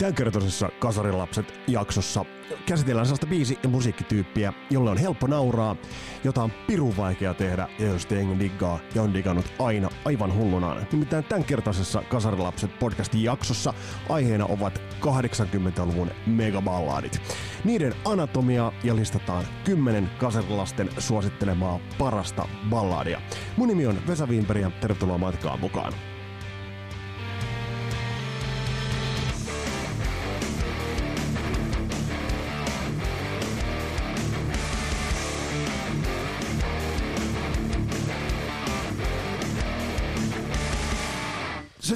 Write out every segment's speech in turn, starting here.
Tämänkertaisessa Kasarilapset jaksossa käsitellään sellaista biisi- ja musiikkityyppiä, jolle on helppo nauraa, jota on pirun vaikea tehdä ja jos jengi diggaa ja on digannut aina aivan hullunaan. Nimittäin tämänkertaisessa Kasarilapset podcastin jaksossa aiheena ovat 80-luvun megaballadit. Niiden anatomia ja listataan 10 kasarilasten suosittelemaa parasta balladia. Mun nimi on Vesa Wienberg ja tervetuloa matkaan mukaan.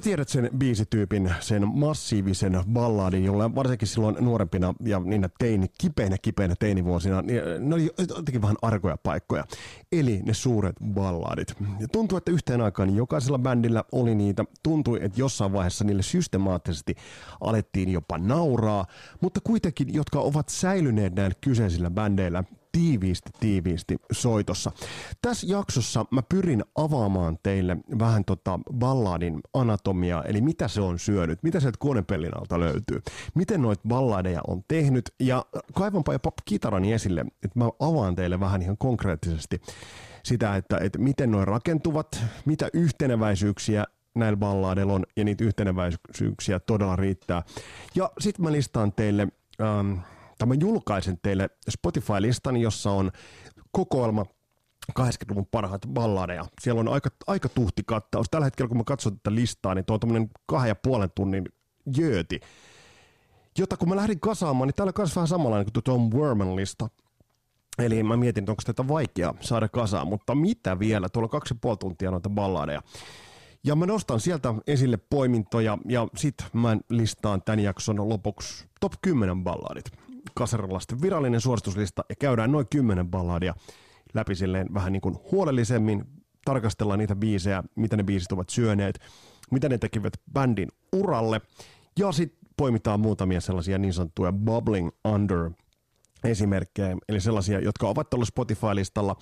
Tiedät sen biisityypin, sen massiivisen balladin, jolla varsinkin silloin nuorempina ja niinä teini, kipeinä kipeinä teinivuosina, niin ne oli jotenkin vähän arkoja paikkoja. Eli ne suuret balladit. Ja tuntuu, että yhteen aikaan jokaisella bändillä oli niitä. Tuntui, että jossain vaiheessa niille systemaattisesti alettiin jopa nauraa, mutta kuitenkin, jotka ovat säilyneet näillä kyseisillä bändeillä tiiviisti, tiiviisti soitossa. Tässä jaksossa mä pyrin avaamaan teille vähän tota balladin anatomiaa, eli mitä se on syönyt, mitä sieltä konepellin alta löytyy, miten noita balladeja on tehnyt, ja kaivanpa jopa kitarani esille, että mä avaan teille vähän ihan konkreettisesti sitä, että, että miten noin rakentuvat, mitä yhteneväisyyksiä näillä balladeilla on, ja niitä yhteneväisyyksiä todella riittää. Ja sitten mä listaan teille ähm, tai mä julkaisen teille Spotify-listan, jossa on kokoelma 80-luvun parhaita balladeja. Siellä on aika, aika tuhti kattaus. Tällä hetkellä, kun mä katson tätä listaa, niin tuo on tämmöinen kahden ja puolen tunnin jööti. Jota kun mä lähdin kasaamaan, niin täällä on myös vähän samanlainen kuin Tom Werman lista. Eli mä mietin, että onko tätä vaikea saada kasaan, mutta mitä vielä? Tuolla on kaksi ja puoli tuntia noita balladeja. Ja mä nostan sieltä esille poimintoja ja sit mä listaan tämän jakson lopuksi top 10 balladit. Kasarilasten virallinen suosituslista ja käydään noin 10 balladia läpi silleen vähän niin kuin huolellisemmin, tarkastellaan niitä biisejä, mitä ne biisit ovat syöneet, mitä ne tekivät bändin uralle ja sitten poimitaan muutamia sellaisia niin sanottuja bubbling under esimerkkejä, eli sellaisia, jotka ovat tuolla Spotify-listalla,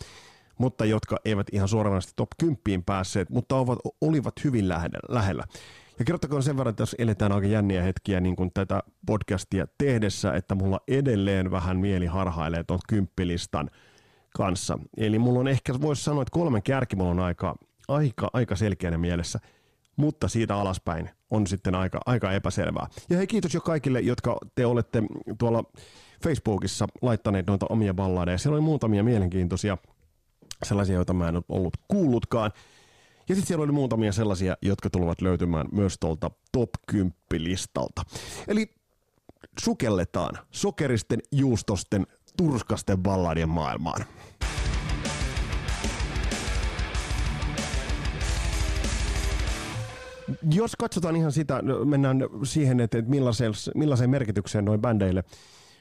mutta jotka eivät ihan suoranaisesti top 10 päässeet, mutta ovat, olivat hyvin lähellä. Ja kertokoon sen verran, että jos eletään aika jänniä hetkiä niin kuin tätä podcastia tehdessä, että mulla edelleen vähän mieli harhailee tuon kymppilistan kanssa. Eli mulla on ehkä, voisi sanoa, että kolmen kärki mulla on aika, aika, aika selkeänä mielessä, mutta siitä alaspäin on sitten aika, aika epäselvää. Ja hei kiitos jo kaikille, jotka te olette tuolla Facebookissa laittaneet noita omia balladeja. Siellä oli muutamia mielenkiintoisia sellaisia, joita mä en ollut kuullutkaan. Ja sitten siellä oli muutamia sellaisia, jotka tulevat löytymään myös tuolta top 10 listalta. Eli sukelletaan sokeristen, juustosten, turskasten balladien maailmaan. Jos katsotaan ihan sitä, mennään siihen, että millaiseen, millaiseen merkitykseen noin bändeille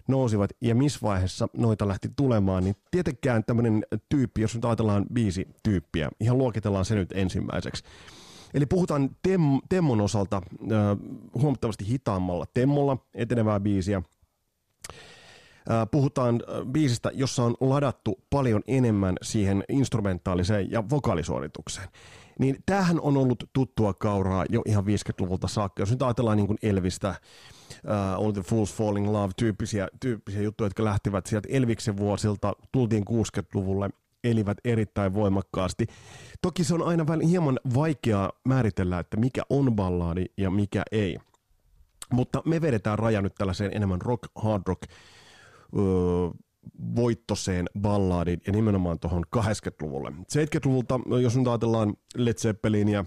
nousivat ja missä vaiheessa noita lähti tulemaan, niin tietenkään tämmöinen tyyppi, jos nyt ajatellaan viisi tyyppiä, ihan luokitellaan se nyt ensimmäiseksi. Eli puhutaan tem, Temmon osalta äh, huomattavasti hitaammalla temmolla etenevää biisiä. Äh, puhutaan biisistä, jossa on ladattu paljon enemmän siihen instrumentaaliseen ja vokaalisuoritukseen. Niin tämähän on ollut tuttua kauraa jo ihan 50-luvulta saakka. Jos nyt ajatellaan niin kuin Elvistä, uh, Only the Fools Falling Love tyyppisiä, tyyppisiä juttuja, jotka lähtivät sieltä Elviksen vuosilta, tultiin 60-luvulle, elivät erittäin voimakkaasti. Toki se on aina vähän hieman vaikeaa määritellä, että mikä on balladi ja mikä ei. Mutta me vedetään raja nyt tällaiseen enemmän rock, hard rock, öö, voittoseen balladin ja nimenomaan tuohon 80-luvulle. 70-luvulta, jos nyt ajatellaan Led Zeppelinia,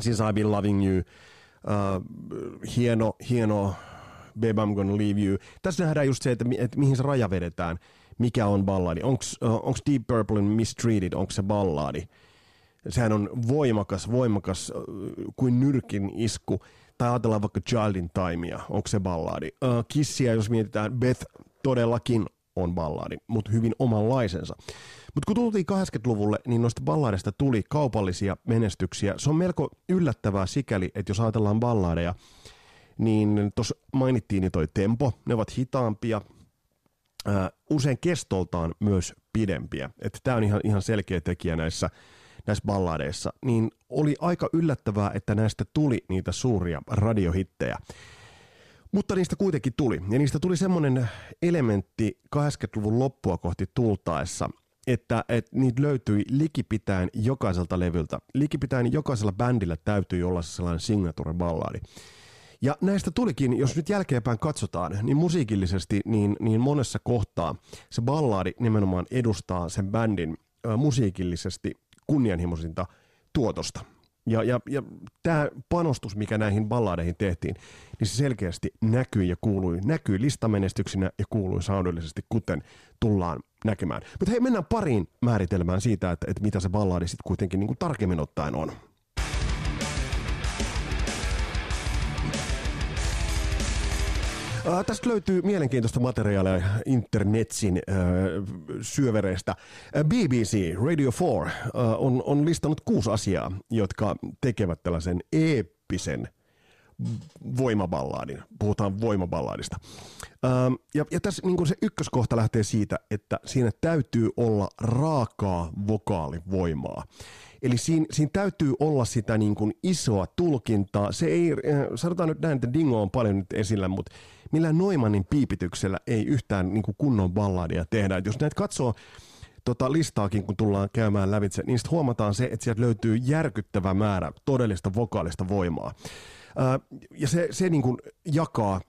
Since I've Been Loving You, uh, hieno, hieno Babe I'm Gonna Leave You. Tässä nähdään just se, että, että mihin se raja vedetään, mikä on balladi. Onko uh, Deep Purple Mistreated, onko se balladi? Sehän on voimakas, voimakas uh, kuin nyrkin isku. Tai ajatellaan vaikka Childin Timea, onko se balladi? Uh, Kissia, jos mietitään, Beth todellakin on balladi, mutta hyvin omanlaisensa. Mutta kun tultiin 80-luvulle, niin noista balladeista tuli kaupallisia menestyksiä. Se on melko yllättävää sikäli, että jos ajatellaan balladeja, niin tuossa mainittiin niin toi tempo, ne ovat hitaampia, usein kestoltaan myös pidempiä. Tämä on ihan, ihan selkeä tekijä näissä, näissä balladeissa. Niin oli aika yllättävää, että näistä tuli niitä suuria radiohittejä. Mutta niistä kuitenkin tuli. Ja niistä tuli semmoinen elementti 80-luvun loppua kohti tultaessa, että, että niitä löytyi likipitäen jokaiselta levyltä. Likipitäen jokaisella bändillä täytyy olla sellainen signature-balladi. Ja näistä tulikin, jos nyt jälkeenpäin katsotaan, niin musiikillisesti niin, niin monessa kohtaa se balladi nimenomaan edustaa sen bändin musiikillisesti kunnianhimoisinta tuotosta. Ja, ja, ja tämä panostus, mikä näihin balladeihin tehtiin, niin se selkeästi näkyi ja kuului, näkyi listamenestyksinä ja kuului saudollisesti, kuten tullaan näkemään. Mutta hei, mennään pariin määritelmään siitä, että, että mitä se balladi sitten kuitenkin niin kuin tarkemmin ottaen on. Äh, tästä löytyy mielenkiintoista materiaalia internetsin äh, syövereistä. BBC Radio 4 äh, on, on listannut kuusi asiaa, jotka tekevät tällaisen eeppisen voimaballadin. Puhutaan voimaballadista. Ähm, ja, ja tässä niin se ykköskohta lähtee siitä, että siinä täytyy olla raakaa vokaalivoimaa. Eli siinä, siinä täytyy olla sitä niin kuin isoa tulkintaa. Se ei, äh, sanotaan nyt näin, että Dingo on paljon nyt esillä, mutta millään Noimanin piipityksellä ei yhtään niin kuin kunnon balladia tehdä. Et jos näitä katsoo tota listaakin, kun tullaan käymään lävitse, niin sitten huomataan se, että sieltä löytyy järkyttävä määrä todellista vokaalista voimaa. Ja se, se niin kuin jakaa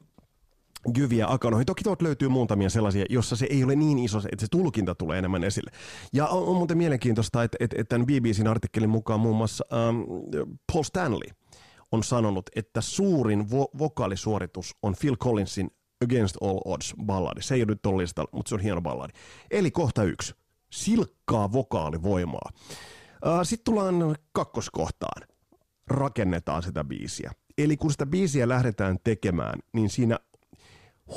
jyviä akanoihin. Toki tuolta löytyy muutamia sellaisia, jossa se ei ole niin iso, että se tulkinta tulee enemmän esille. Ja on, on muuten mielenkiintoista, että, että, että tämän BBCn artikkelin mukaan muun muassa ähm, Paul Stanley on sanonut, että suurin vo- vokaalisuoritus on Phil Collinsin Against All Odds balladi. Se ei ole nyt listalla, mutta se on hieno balladi. Eli kohta yksi. Silkkaa vokaalivoimaa. Äh, Sitten tullaan kakkoskohtaan. Rakennetaan sitä biisiä. Eli kun sitä biisiä lähdetään tekemään, niin siinä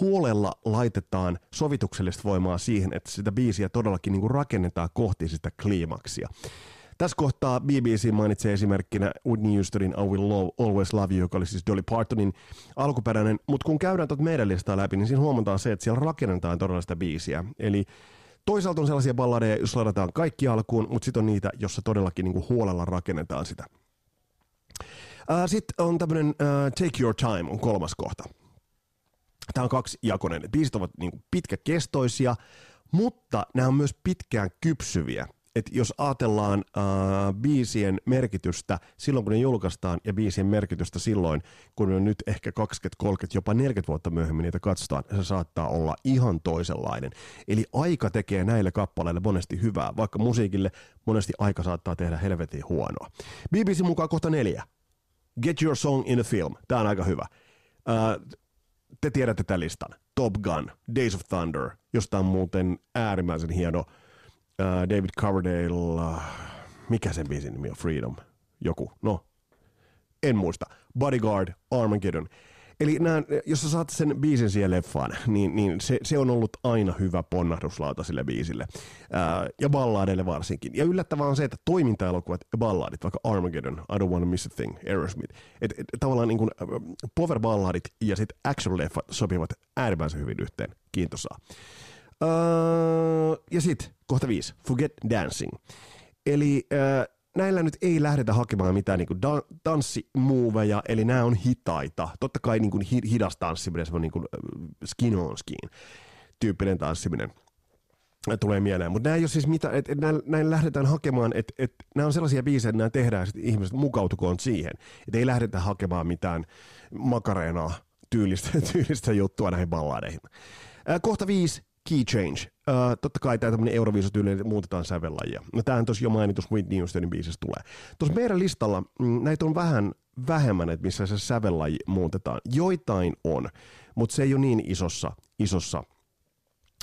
huolella laitetaan sovituksellista voimaa siihen, että sitä biisiä todellakin niin kuin rakennetaan kohti sitä kliimaksia. Tässä kohtaa BBC mainitsee esimerkkinä Whitney Houstonin I Will Love, Always Love You, joka oli siis Dolly Partonin alkuperäinen, mutta kun käydään tuota meidän listaa läpi, niin siinä huomataan se, että siellä rakennetaan todella sitä biisiä. Eli toisaalta on sellaisia balladeja, jos laitetaan kaikki alkuun, mutta sitten on niitä, jossa todellakin niin kuin huolella rakennetaan sitä. Sitten on tämmöinen uh, Take Your Time on kolmas kohta. Tämä on kaksi jakonen. Biisit ovat niin pitkäkestoisia, mutta nämä on myös pitkään kypsyviä. Et jos ajatellaan uh, biisien merkitystä silloin, kun ne julkaistaan, ja biisien merkitystä silloin, kun ne nyt ehkä 20, 30, jopa 40 vuotta myöhemmin niitä katsotaan, se saattaa olla ihan toisenlainen. Eli aika tekee näille kappaleille monesti hyvää, vaikka musiikille monesti aika saattaa tehdä helvetin huonoa. BBC mukaan kohta neljä. Get Your Song in a Film. Tämä on aika hyvä. Uh, te tiedätte tämän listan. Top Gun, Days of Thunder, josta on muuten äärimmäisen hieno uh, David Coverdale, uh, mikä sen biisin nimi on, Freedom, joku, no, en muista. Bodyguard, Armageddon. Eli nää, jos sä saat sen biisin siihen leffaan, niin, niin se, se on ollut aina hyvä ponnahduslauta sille biisille. Ää, ja balladeille varsinkin. Ja yllättävää on se, että toimintaelokuvat ja balladit, vaikka Armageddon, I Don't Wanna Miss a Thing, Aerosmith, et, et, tavallaan niin kuin, power balladit ja sitten action-leffat sopivat äärimmäisen hyvin yhteen. Kiintosaa. Ää, ja sitten kohta viisi, Forget Dancing. Eli ää, näillä nyt ei lähdetä hakemaan mitään niin da- tanssimuoveja, eli nämä on hitaita. Totta kai niin kuin hi- hidas tanssiminen, se on niin kuin skin on skin tyyppinen tanssiminen tulee mieleen. Mutta nämä ei ole siis mitä, että et näin lähdetään hakemaan, että et, nämä on sellaisia biisejä, että nämä tehdään, että ihmiset mukautukoon siihen. Että ei lähdetä hakemaan mitään makareenaa tyylistä, tyylistä juttua näihin balladeihin. kohta viisi, key change. Uh, totta kai tämä tämmöinen Euroviisutyyli, että muutetaan sävellajia. No tämähän tuossa jo mainitus Whitney Houstonin biisissä tulee. Tuossa meidän listalla mm, näitä on vähän vähemmän, että missä se sävellaji muutetaan. Joitain on, mutta se ei ole niin isossa, isossa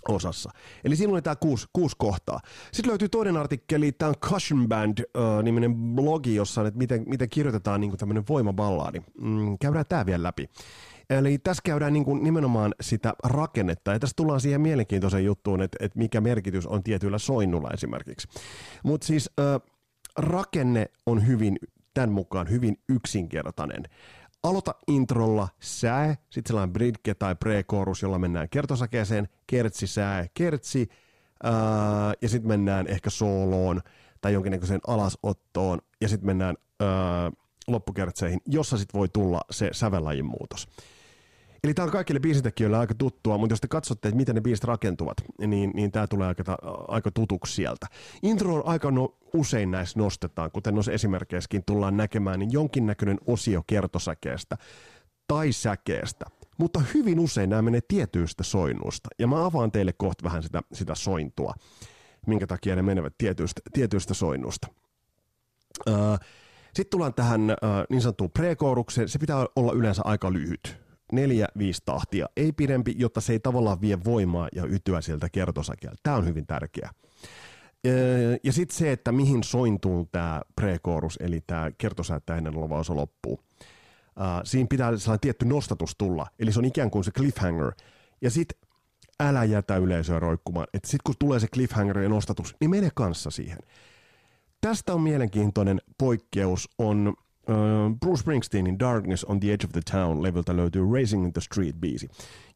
osassa. Eli siinä oli tämä kuusi, kuusi kohtaa. Sitten löytyy toinen artikkeli, tämä on Cushion Band-niminen blogi, jossa on, että miten, miten kirjoitetaan niin tämmöinen voimaballaadi. Mm, käydään tämä vielä läpi. Eli tässä käydään niin kuin nimenomaan sitä rakennetta, ja tässä tullaan siihen mielenkiintoiseen juttuun, että, että mikä merkitys on tietyillä soinnulla esimerkiksi. Mutta siis äh, rakenne on hyvin, tämän mukaan hyvin yksinkertainen. Aloita introlla sää, sitten sellainen bridge tai pre jolla mennään kertosakeeseen, kertsi, sää, kertsi, äh, ja sitten mennään ehkä sooloon tai jonkinnäköiseen alasottoon, ja sitten mennään äh, loppukertseihin, jossa sitten voi tulla se sävellajin muutos. Eli tämä on kaikille biisitekijöille aika tuttua, mutta jos te katsotte, että miten ne biisit rakentuvat, niin, niin tämä tulee aika, aika tutuksi sieltä. Intro on aika no, usein näissä nostetaan, kuten noissa esimerkkeissäkin tullaan näkemään, niin jonkinnäköinen osio kertosäkeestä tai säkeestä. Mutta hyvin usein nämä menee tietyistä soinnuista. Ja mä avaan teille kohta vähän sitä, sitä sointua, minkä takia ne menevät tietyistä, tietyistä soinnuista. Uh, Sitten tullaan tähän uh, niin sanottuun pre-koorukseen. Se pitää olla yleensä aika lyhyt neljä, viisi tahtia, ei pidempi, jotta se ei tavallaan vie voimaa ja ytyä sieltä kertosäkeeltä. Tämä on hyvin tärkeää. Ja sitten se, että mihin sointuu tämä pre eli tämä kertosäyttäinen oleva osa loppuu. siinä pitää sellainen tietty nostatus tulla, eli se on ikään kuin se cliffhanger. Ja sitten älä jätä yleisöä roikkumaan. Että sitten kun tulee se cliffhanger ja nostatus, niin mene kanssa siihen. Tästä on mielenkiintoinen poikkeus, on Bruce Springsteenin Darkness on the Edge of the Town levyltä löytyy Racing in the Street-biisi,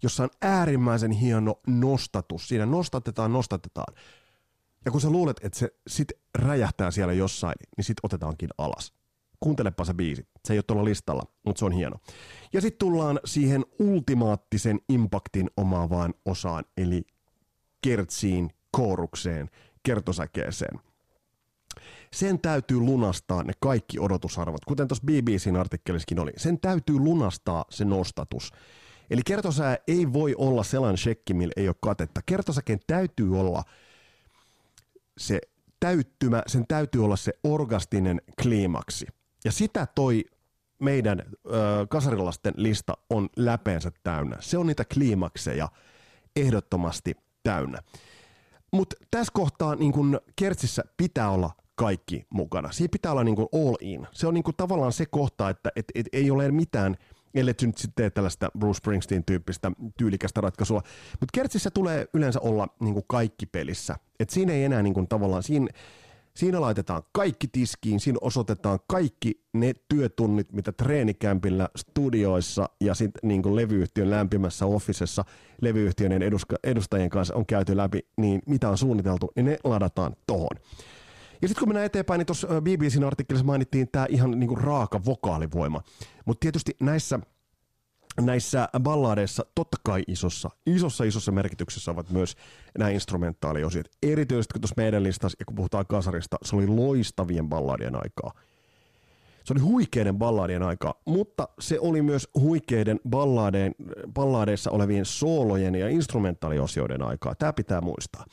jossa on äärimmäisen hieno nostatus. Siinä nostatetaan, nostatetaan. Ja kun sä luulet, että se sit räjähtää siellä jossain, niin sit otetaankin alas. Kuuntelepa se biisi. Se ei ole tuolla listalla, mutta se on hieno. Ja sitten tullaan siihen ultimaattisen impaktin omaavaan osaan, eli kertsiin, koorukseen, kertosäkeeseen – sen täytyy lunastaa ne kaikki odotusarvot, kuten tuossa BBCn artikkelissakin oli. Sen täytyy lunastaa se nostatus. Eli kertosää ei voi olla sellainen shekki, millä ei ole katetta. Kertosäkeen täytyy olla se täyttymä, sen täytyy olla se orgastinen kliimaksi. Ja sitä toi meidän ö, kasarilasten lista on läpeensä täynnä. Se on niitä kliimakseja ehdottomasti täynnä. Mutta tässä kohtaa niin kun kertsissä pitää olla kaikki mukana. Siinä pitää olla niin kuin all in. Se on niin kuin tavallaan se kohta, että et, et ei ole mitään, ellei nyt sitten tee tällaista Bruce Springsteen-tyyppistä tyylikästä ratkaisua. Mutta Kertsissä tulee yleensä olla niin kuin kaikki pelissä. Et siinä ei enää niin kuin tavallaan, siinä, siinä laitetaan kaikki tiskiin, siinä osoitetaan kaikki ne työtunnit, mitä treenikämpillä, studioissa ja sitten niin kuin levyyhtiön lämpimässä officessa levyyhtiön edustajien kanssa on käyty läpi, niin mitä on suunniteltu, niin ne ladataan tohon. Ja sitten kun mennään eteenpäin, niin tuossa BBCn artikkelissa mainittiin tämä ihan niinku raaka vokaalivoima. Mutta tietysti näissä näissä balladeissa totta kai isossa, isossa isossa merkityksessä ovat myös nämä instrumentaaliosiot. Erityisesti kun tuossa meidän listassa, ja kun puhutaan kasarista, se oli loistavien balladien aikaa. Se oli huikeiden balladien aikaa, mutta se oli myös huikeiden balladeen, balladeissa olevien soolojen ja instrumentaaliosioiden aikaa. Tämä pitää muistaa.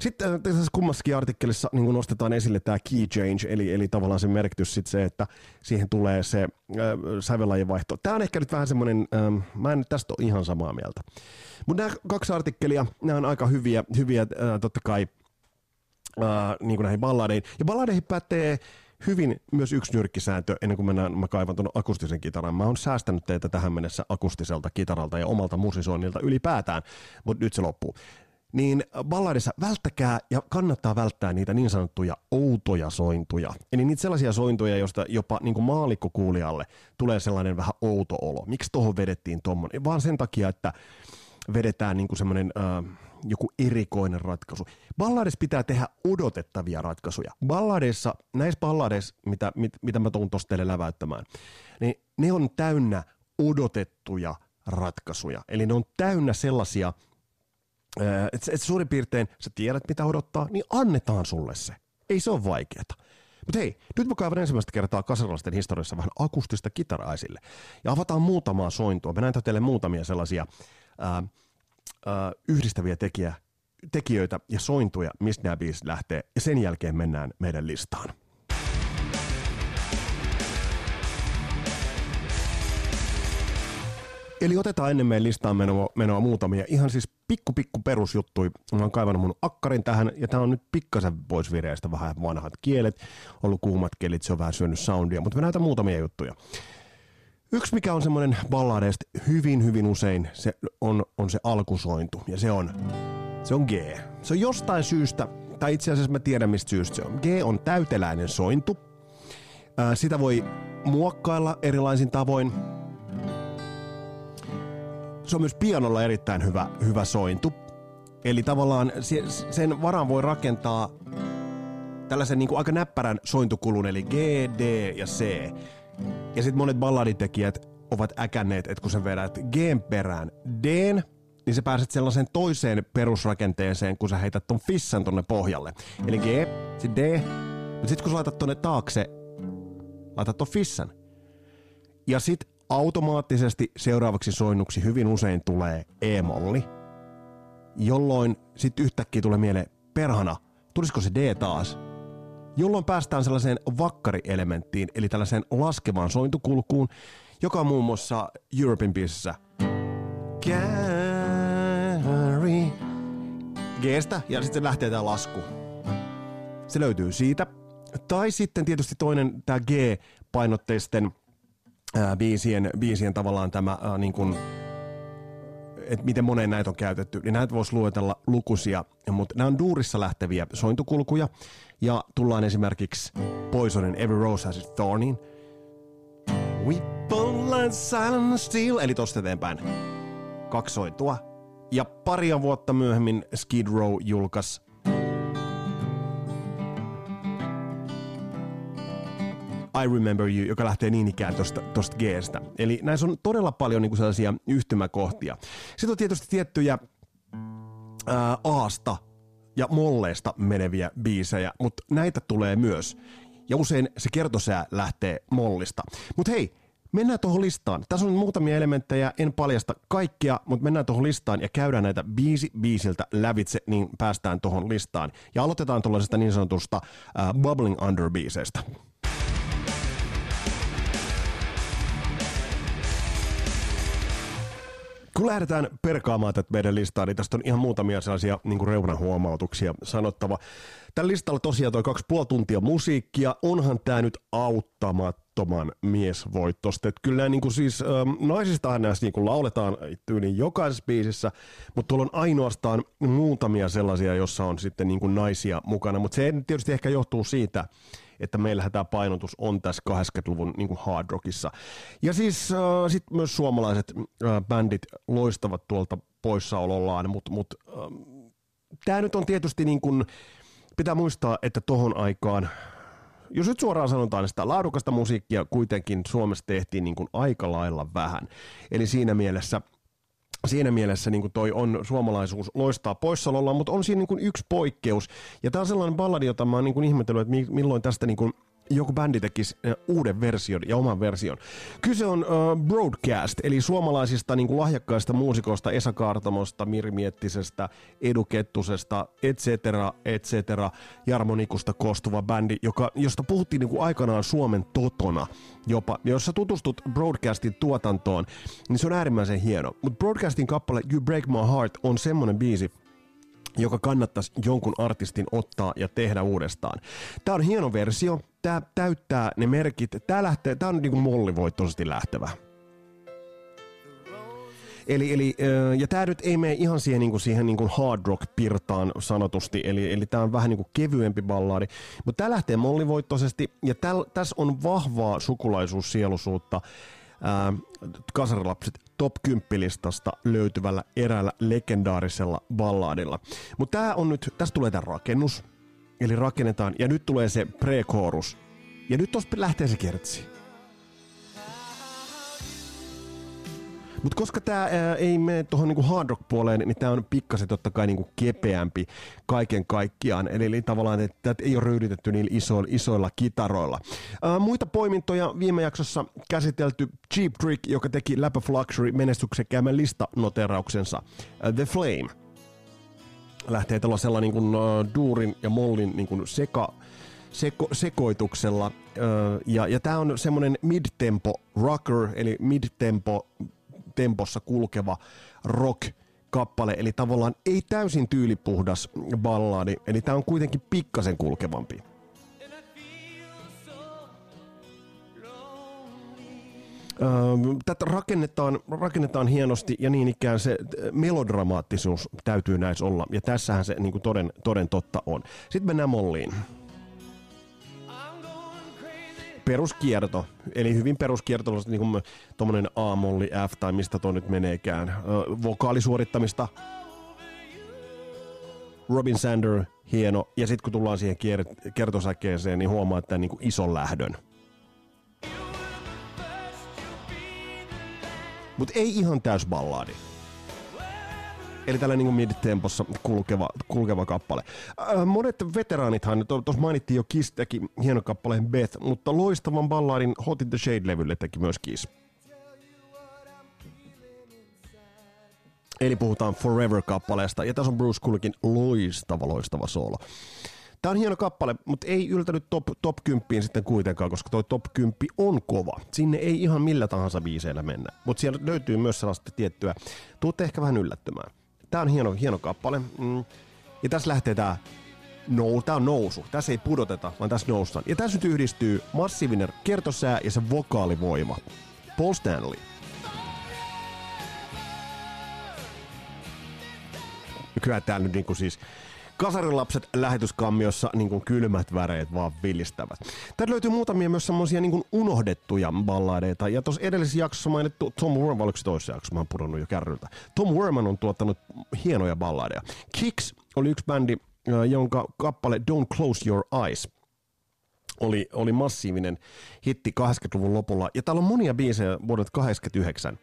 Sitten äh, tässä kummassakin artikkelissa niin nostetaan esille tämä key change, eli, eli tavallaan se merkitys sit se, että siihen tulee se äh, sävellajien vaihto. Tämä on ehkä nyt vähän semmoinen, ähm, mä en nyt tästä ole ihan samaa mieltä. Mutta nämä kaksi artikkelia, nämä on aika hyviä, hyviä äh, totta kai äh, niin kuin näihin balladeihin. Ja balladeihin pätee hyvin myös yksi nyrkkisääntö, ennen kuin mennään, mä kaivan tuon akustisen kitaran. Mä oon säästänyt teitä tähän mennessä akustiselta kitaralta ja omalta musisoinnilta ylipäätään, mutta nyt se loppuu niin balladissa välttäkää ja kannattaa välttää niitä niin sanottuja outoja sointuja. Eli niitä sellaisia sointuja, joista jopa niin kuin maalikkokuulijalle tulee sellainen vähän outo olo. Miksi tuohon vedettiin tuommoinen? Vaan sen takia, että vedetään niin semmoinen äh, joku erikoinen ratkaisu. Balladissa pitää tehdä odotettavia ratkaisuja. Balladeissa, näissä balladeissa, mitä, mit, mitä mä tuun tuosta teille läväyttämään, niin ne on täynnä odotettuja ratkaisuja. Eli ne on täynnä sellaisia – että et suurin piirtein sä tiedät, mitä odottaa, niin annetaan sulle se. Ei se ole vaikeeta. Mutta hei, nyt mä kaivan ensimmäistä kertaa kasarilaisten historiassa vähän akustista kitaraisille. Ja avataan muutamaa sointua. Mä näen teille muutamia sellaisia ää, ää, yhdistäviä tekijä, tekijöitä ja sointuja, mistä nämä biisit lähtee. Ja sen jälkeen mennään meidän listaan. Eli otetaan ennen meidän listaan menoa, menoa muutamia ihan siis pikku pikku perusjuttui. Mä oon kaivannut mun akkarin tähän ja tää on nyt pikkasen pois vireistä vähän vanhat kielet, ollut kuumat kelit, se on vähän syönyt soundia, mutta mä näytän muutamia juttuja. Yksi, mikä on semmoinen balladeista hyvin, hyvin usein, se on, on se alkusointu ja se on, se on G. Se on jostain syystä, tai itse asiassa mä tiedän mistä syystä se on. G on täyteläinen sointu. Sitä voi muokkailla erilaisin tavoin se on myös pianolla erittäin hyvä, hyvä sointu. Eli tavallaan sen varaan voi rakentaa tällaisen niin kuin aika näppärän sointukulun, eli G, D ja C. Ja sitten monet balladitekijät ovat äkänneet, että kun sä vedät Gn perään Dn, niin sä pääset sellaiseen toiseen perusrakenteeseen, kun sä heität ton fissan tonne pohjalle. Eli G, sit D, mutta sitten kun sä laitat tonne taakse, laitat ton fissan. Ja sit automaattisesti seuraavaksi soinnuksi hyvin usein tulee E-molli, jolloin sit yhtäkkiä tulee mieleen, perhana, tulisiko se D taas? Jolloin päästään sellaiseen vakkarielementtiin, eli tällaiseen laskevaan sointukulkuun, joka on muun muassa European biisissä Carry Gstä, ja sitten lähtee tää lasku. Se löytyy siitä. Tai sitten tietysti toinen, tämä G-painotteisten ää, biisien, biisien tavallaan tämä ää, niin kuin, että miten moneen näitä on käytetty, niin näitä voisi luetella lukuisia, mutta nämä on duurissa lähteviä sointukulkuja, ja tullaan esimerkiksi Poisonin Every Rose Has Its Thornin, We like silent steel, eli tosta eteenpäin. Kaksi sointua. Ja paria vuotta myöhemmin Skid Row julkaisi I Remember You, joka lähtee niin ikään tosta, tosta Gstä. Eli näissä on todella paljon niin kuin sellaisia yhtymäkohtia. Sitten on tietysti tiettyjä ää, Aasta ja Molleesta meneviä biisejä, mutta näitä tulee myös. Ja usein se kertosää lähtee mollista. Mutta hei, mennään tuohon listaan. Tässä on muutamia elementtejä, en paljasta kaikkia, mutta mennään tuohon listaan ja käydään näitä biisi biisiltä lävitse, niin päästään tuohon listaan. Ja aloitetaan tuollaisesta niin sanotusta uh, Bubbling Under kun lähdetään perkaamaan tätä meidän listaa, niin tästä on ihan muutamia sellaisia niin reunahuomautuksia sanottava. Tällä listalla tosiaan toi kaksi puoli tuntia musiikkia. Onhan tämä nyt auttamattoman miesvoittosta. Että kyllä niin kuin siis ähm, naisistahan näissä niin kuin lauletaan tyyliin jokaisessa biisissä, mutta tuolla on ainoastaan muutamia sellaisia, jossa on sitten niin kuin naisia mukana. Mutta se tietysti ehkä johtuu siitä, että meillähän tämä painotus on tässä 80-luvun niin hard rockissa. Ja siis äh, sitten myös suomalaiset äh, bändit loistavat tuolta poissaolollaan, mutta mut, äh, tämä nyt on tietysti niin kuin, pitää muistaa, että tohon aikaan jos nyt suoraan sanotaan, että laadukasta musiikkia kuitenkin Suomessa tehtiin niin kuin aika lailla vähän. Eli siinä mielessä siinä mielessä niin kuin toi on suomalaisuus loistaa poissaololla, mutta on siinä niin kuin yksi poikkeus. Ja tämä on sellainen balladi, jota mä oon niin kuin ihmetellyt, että milloin tästä niin kuin joku bändi tekisi uuden version ja oman version. Kyse on uh, Broadcast, eli suomalaisista niin kuin lahjakkaista muusikoista Esa Kaartamosta, Miri Miettisestä, Edu Kettusesta, et cetera, et cetera, Jarmo Nikusta koostuva bändi, joka, josta puhuttiin niin kuin aikanaan Suomen totona jopa. Ja jos sä tutustut Broadcastin tuotantoon, niin se on äärimmäisen hieno. Mutta Broadcastin kappale You Break My Heart on semmonen biisi, joka kannattaisi jonkun artistin ottaa ja tehdä uudestaan. Tämä on hieno versio, tämä täyttää ne merkit, tämä, lähtee, tämä on niin kuin mollivoittoisesti lähtevä. Eli, eli, ja tämä nyt ei mene ihan siihen, niin kuin siihen niin kuin hard rock pirtaan sanotusti, eli, eli tämä on vähän niin kuin kevyempi ballaadi, mutta tämä lähtee mollivoittoisesti, ja tässä on vahvaa sukulaisuussielusuutta, ää, kasarilapset top 10 listasta löytyvällä eräällä legendaarisella balladilla. Mutta tää on nyt, tästä tulee tämä rakennus, eli rakennetaan, ja nyt tulee se pre ja nyt tosta lähtee se kertsi. Mutta koska tämä ei mene tuohon niinku hard rock puoleen, niin tämä on pikkasen totta kai niinku kepeämpi kaiken kaikkiaan. Eli, eli tavallaan, että ei ole ryyditetty niillä isoilla, isoilla kitaroilla. Ää, muita poimintoja viime jaksossa käsitelty Cheap Trick, joka teki Lap of Luxury menestyksekkäämmän listanoterauksensa. The Flame lähtee tällaisella niin kuin, duurin ja mollin niin kuin seka, seko, sekoituksella. Ja ja tämä on semmoinen mid-tempo rocker, eli mid-tempo tempossa kulkeva rock-kappale, eli tavallaan ei täysin tyylipuhdas balladi, eli tämä on kuitenkin pikkasen kulkevampi. tätä rakennetaan, rakennetaan hienosti ja niin ikään se melodramaattisuus täytyy näissä olla. Ja tässähän se niin kuin toden, toden totta on. Sitten mennään molliin peruskierto, eli hyvin peruskierto, niin kuin tuommoinen A-molli F tai mistä tuo nyt meneekään. vokaalisuorittamista. Robin Sander, hieno. Ja sitten kun tullaan siihen kier- kertosäkeeseen, niin huomaa, että niin kuin ison lähdön. Mutta ei ihan täysballaadi. Eli tällä niin mid-tempossa kulkeva, kulkeva kappale. Äh, monet veteraanithan, tuossa mainittiin jo Kiss teki hieno kappaleen Beth, mutta loistavan balladin Hot in the Shade-levylle teki myös Kiss. Eli puhutaan Forever-kappaleesta, ja tässä on Bruce Kulickin loistava, loistava soolo. Tämä on hieno kappale, mutta ei yltänyt top, top 10 sitten kuitenkaan, koska toi top 10 on kova. Sinne ei ihan millä tahansa biiseillä mennä, mutta siellä löytyy myös sellaista tiettyä, tuutte ehkä vähän yllättymään. Tämä on hieno, hieno kappale. Mm. Ja tässä lähtee tämä no, tää on nousu. Tässä ei pudoteta, vaan tässä noustaan. Ja tässä nyt yhdistyy massiivinen kertosää ja se vokaalivoima. Paul Stanley. Kyllä täällä nyt niinku siis kasarilapset lähetyskammiossa niin kuin kylmät väreet vaan villistävät. Täältä löytyy muutamia myös semmoisia niin unohdettuja balladeita. Ja tuossa edellisessä jaksossa mainittu Tom Worman, oliko se toisessa jaksossa, mä oon pudonnut jo kärryltä. Tom Worman on tuottanut hienoja balladeja. Kicks oli yksi bändi, jonka kappale Don't Close Your Eyes oli, oli massiivinen hitti 80-luvun lopulla. Ja täällä on monia biisejä vuodelta 89.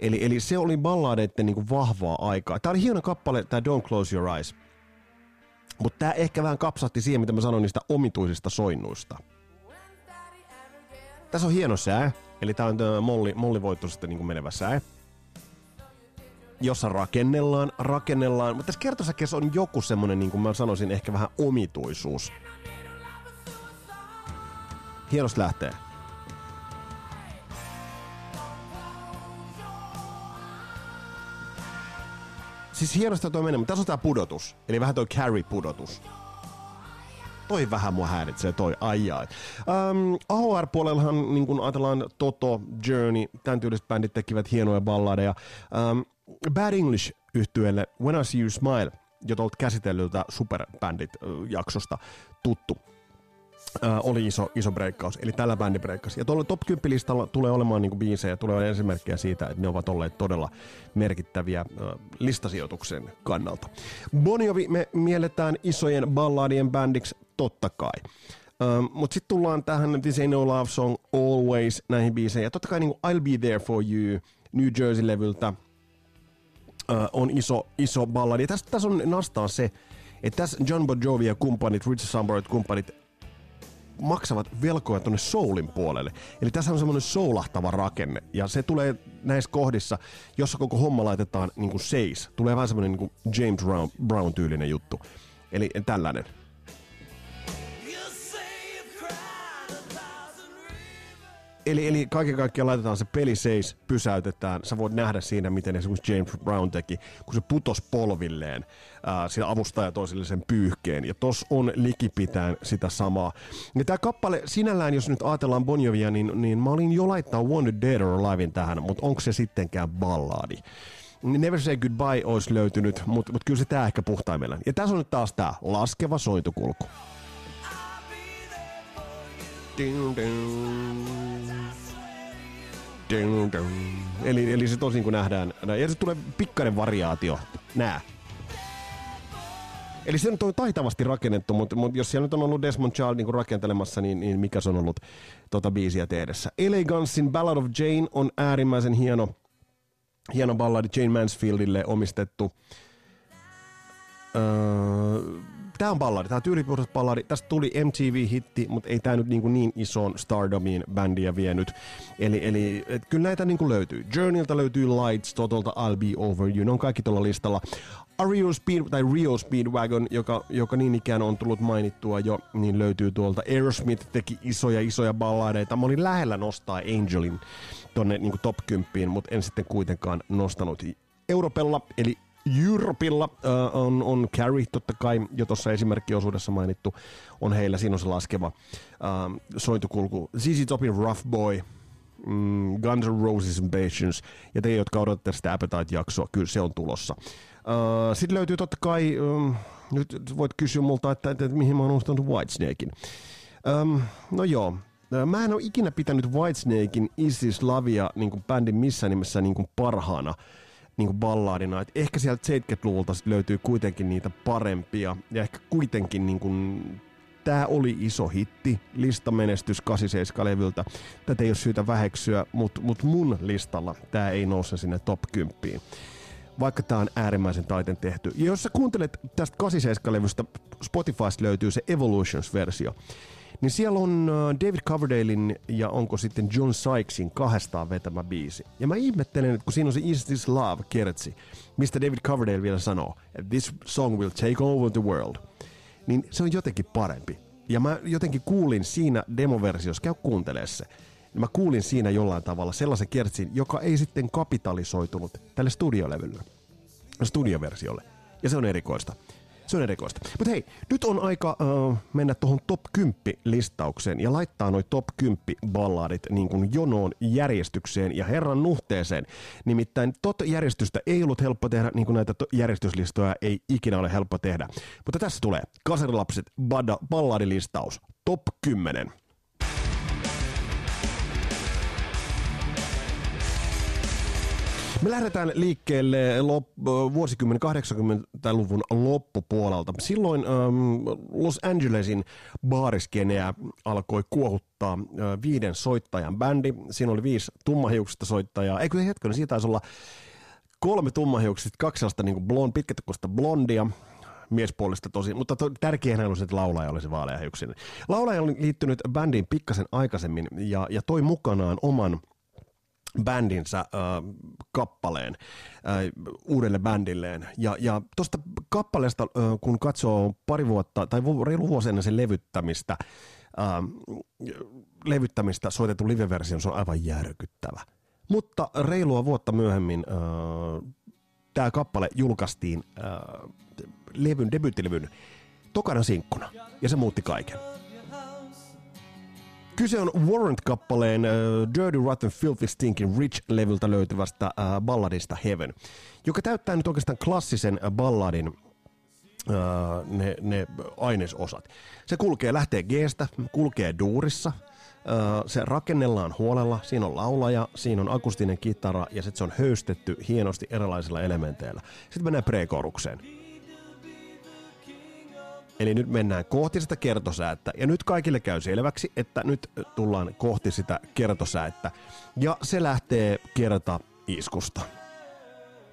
Eli, eli se oli balladeiden niin vahvaa aikaa. Tämä oli hieno kappale, tämä Don't Close Your Eyes. Mutta tämä ehkä vähän kapsahti siihen, mitä mä sanoin niistä omituisista soinnuista. Tässä on hieno sää, eli tämä on tämä molli, mollivoittoisesti niin menevä sää. Jossa rakennellaan, rakennellaan, mutta tässä kertosäkeessä on joku semmonen, niin kuin mä sanoisin, ehkä vähän omituisuus. Hienosti lähtee. Siis hienosti toi menee, mutta tässä on tää pudotus. Eli vähän toi carry-pudotus. Toi vähän mua häiritsee toi, ai. Um, AHR-puolellahan, niin kun ajatellaan Toto, Journey, tämän tyyliset bändit tekivät hienoja balladeja. Um, Bad English yhtyeelle When I See You Smile, jota olet käsitellyltä Superbandit-jaksosta tuttu äh, oli iso, iso breikkaus, eli tällä bändi breikkasi. Ja tuolla top 10 listalla tulee olemaan niin biisejä, tulee olemaan esimerkkejä siitä, että ne ovat olleet todella merkittäviä äh, listasijoituksen kannalta. Bonjovi me mielletään isojen balladien bändiksi, totta kai. Um, Mutta sitten tullaan tähän This Ain't No Love Song, Always, näihin biiseihin. Ja totta kai niin I'll Be There For You, New Jersey-levyltä, uh, on iso, iso balladi. Tässä, tässä on nastaa se, että tässä John Bon Jovi ja kumppanit, Richard Sambor kumppanit maksavat velkoja tuonne soulin puolelle. Eli tässä on semmoinen soulahtava rakenne, ja se tulee näissä kohdissa, jossa koko homma laitetaan niin kuin seis. Tulee vähän semmoinen niin James Brown, Brown-tyylinen juttu. Eli tällainen. Eli, eli kaiken kaikkiaan laitetaan se peli seis, pysäytetään. Sä voit nähdä siinä, miten esimerkiksi James Brown teki, kun se putos polvilleen. Ää, siinä avustaja toisille sen pyyhkeen. Ja tos on likipitään sitä samaa. Ja tää kappale sinällään, jos nyt ajatellaan Bon Jovia, niin, niin mä olin jo laittaa Wanted Dead or Alivein tähän, mutta onko se sittenkään balladi? Never Say Goodbye olisi löytynyt, mutta mut kyllä se tää ehkä puhtaimmillaan. Ja tässä on nyt taas tää laskeva sointukulku. Eli, eli se tosin kun nähdään, ja se tulee pikkainen variaatio, nää. Eli se on taitavasti rakennettu, mutta, mutta jos siellä nyt on ollut Desmond Child niin rakentelemassa, niin, niin mikä se on ollut tota biisiä tehdessä. Elegancein Ballad of Jane on äärimmäisen hieno, hieno balladi Jane Mansfieldille omistettu. Öö, tämä on balladi, tämä on tyylipuhdas balladi. Tästä tuli MTV-hitti, mutta ei tämä nyt niin, niin isoon stardomiin bändiä vienyt. Eli, eli et kyllä näitä niin löytyy. Journeylta löytyy Lights, Totolta I'll Be Over You, ne on kaikki tuolla listalla. Ario Speed, tai Rio Speedwagon, joka, joka niin ikään on tullut mainittua jo, niin löytyy tuolta. Aerosmith teki isoja, isoja balladeita. Mä olin lähellä nostaa Angelin tonne niin top 10, mutta en sitten kuitenkaan nostanut. Europella, eli Europilla uh, on, on Carrie, totta kai jo tuossa esimerkkiosuudessa mainittu, on heillä, siinä on se laskeva uh, sointukulku. ZZ Topin Rough Boy, mm, Guns N' Roses Patience, ja te, jotka odotatte sitä Appetite-jaksoa, kyllä se on tulossa. Uh, Sitten löytyy totta kai, um, nyt voit kysyä multa, että, että, että mihin mä oon unohtanut Whitesnakein. Um, no joo, Mä en ole ikinä pitänyt Whitesnakein Isis Lavia niin bändin missään nimessä niin kuin parhaana niin kuin balladina. Et ehkä sieltä 70-luvulta löytyy kuitenkin niitä parempia ja ehkä kuitenkin niin kuin Tämä oli iso hitti, listamenestys 87-levyltä. Tätä ei ole syytä väheksyä, mutta mut mun listalla tämä ei nouse sinne top 10 vaikka tämä on äärimmäisen taiten tehty. Ja jos sä kuuntelet tästä 87-levystä, Spotifysta löytyy se Evolutions-versio, niin siellä on äh, David Coverdalein ja onko sitten John Sykesin kahdestaan vetämä biisi. Ja mä ihmettelen, että kun siinä on se Is This Love kertsi, mistä David Coverdale vielä sanoo, että this song will take over the world, niin se on jotenkin parempi. Ja mä jotenkin kuulin siinä demoversiossa, käy kuuntelemaan se, niin mä kuulin siinä jollain tavalla sellaisen kertsin, joka ei sitten kapitalisoitunut tälle studiolevylle, studioversiolle. Ja se on erikoista. Se on erikoista. Mutta hei, nyt on aika uh, mennä tuohon top 10 listaukseen ja laittaa noin top 10 balladit niin kuin jonoon järjestykseen ja herran nuhteeseen. Nimittäin tot järjestystä ei ollut helppo tehdä, niin kuin näitä järjestyslistoja ei ikinä ole helppo tehdä. Mutta tässä tulee Kaserilapset balladilistaus, top 10. Me lähdetään liikkeelle lop- vuosikymmen 80-luvun loppupuolelta. Silloin ähm, Los Angelesin baariskeneä alkoi kuohuttaa äh, viiden soittajan bändi. Siinä oli viisi tummahiuksista soittajaa. Eikö se hetken, siitä taisi olla kolme tummahiuksista, kaksi sellaista niin blond, pitkätukosta blondia, miespuolista tosi, mutta to, tärkeänä oli se, että laulaja olisi vaaleahiuksinen. Laulaja oli liittynyt bändiin pikkasen aikaisemmin ja, ja toi mukanaan oman – bändinsä äh, kappaleen äh, uudelle bändilleen. Ja, ja tuosta kappaleesta, äh, kun katsoo pari vuotta tai reilu vuosi ennen sen levyttämistä, äh, levyttämistä soitettu live-versio, se on aivan järkyttävä. Mutta reilua vuotta myöhemmin äh, tämä kappale julkaistiin äh, levyn, debyyttilevyn tokana sinkkuna, ja se muutti kaiken. Kyse on Warrant-kappaleen uh, Dirty Rotten Filthy Stinking Rich-levyltä löytyvästä uh, balladista Heaven, joka täyttää nyt oikeastaan klassisen uh, balladin uh, ne, ne ainesosat. Se kulkee, lähtee G-stä, kulkee duurissa, uh, se rakennellaan huolella, siinä on laulaja, siinä on akustinen kitara ja sitten se on höystetty hienosti erilaisilla elementeillä. Sitten mennään prekorukseen. Eli nyt mennään kohti sitä kertosäättä. Ja nyt kaikille käy selväksi, että nyt tullaan kohti sitä kertosäättä. Ja se lähtee kerta iskusta.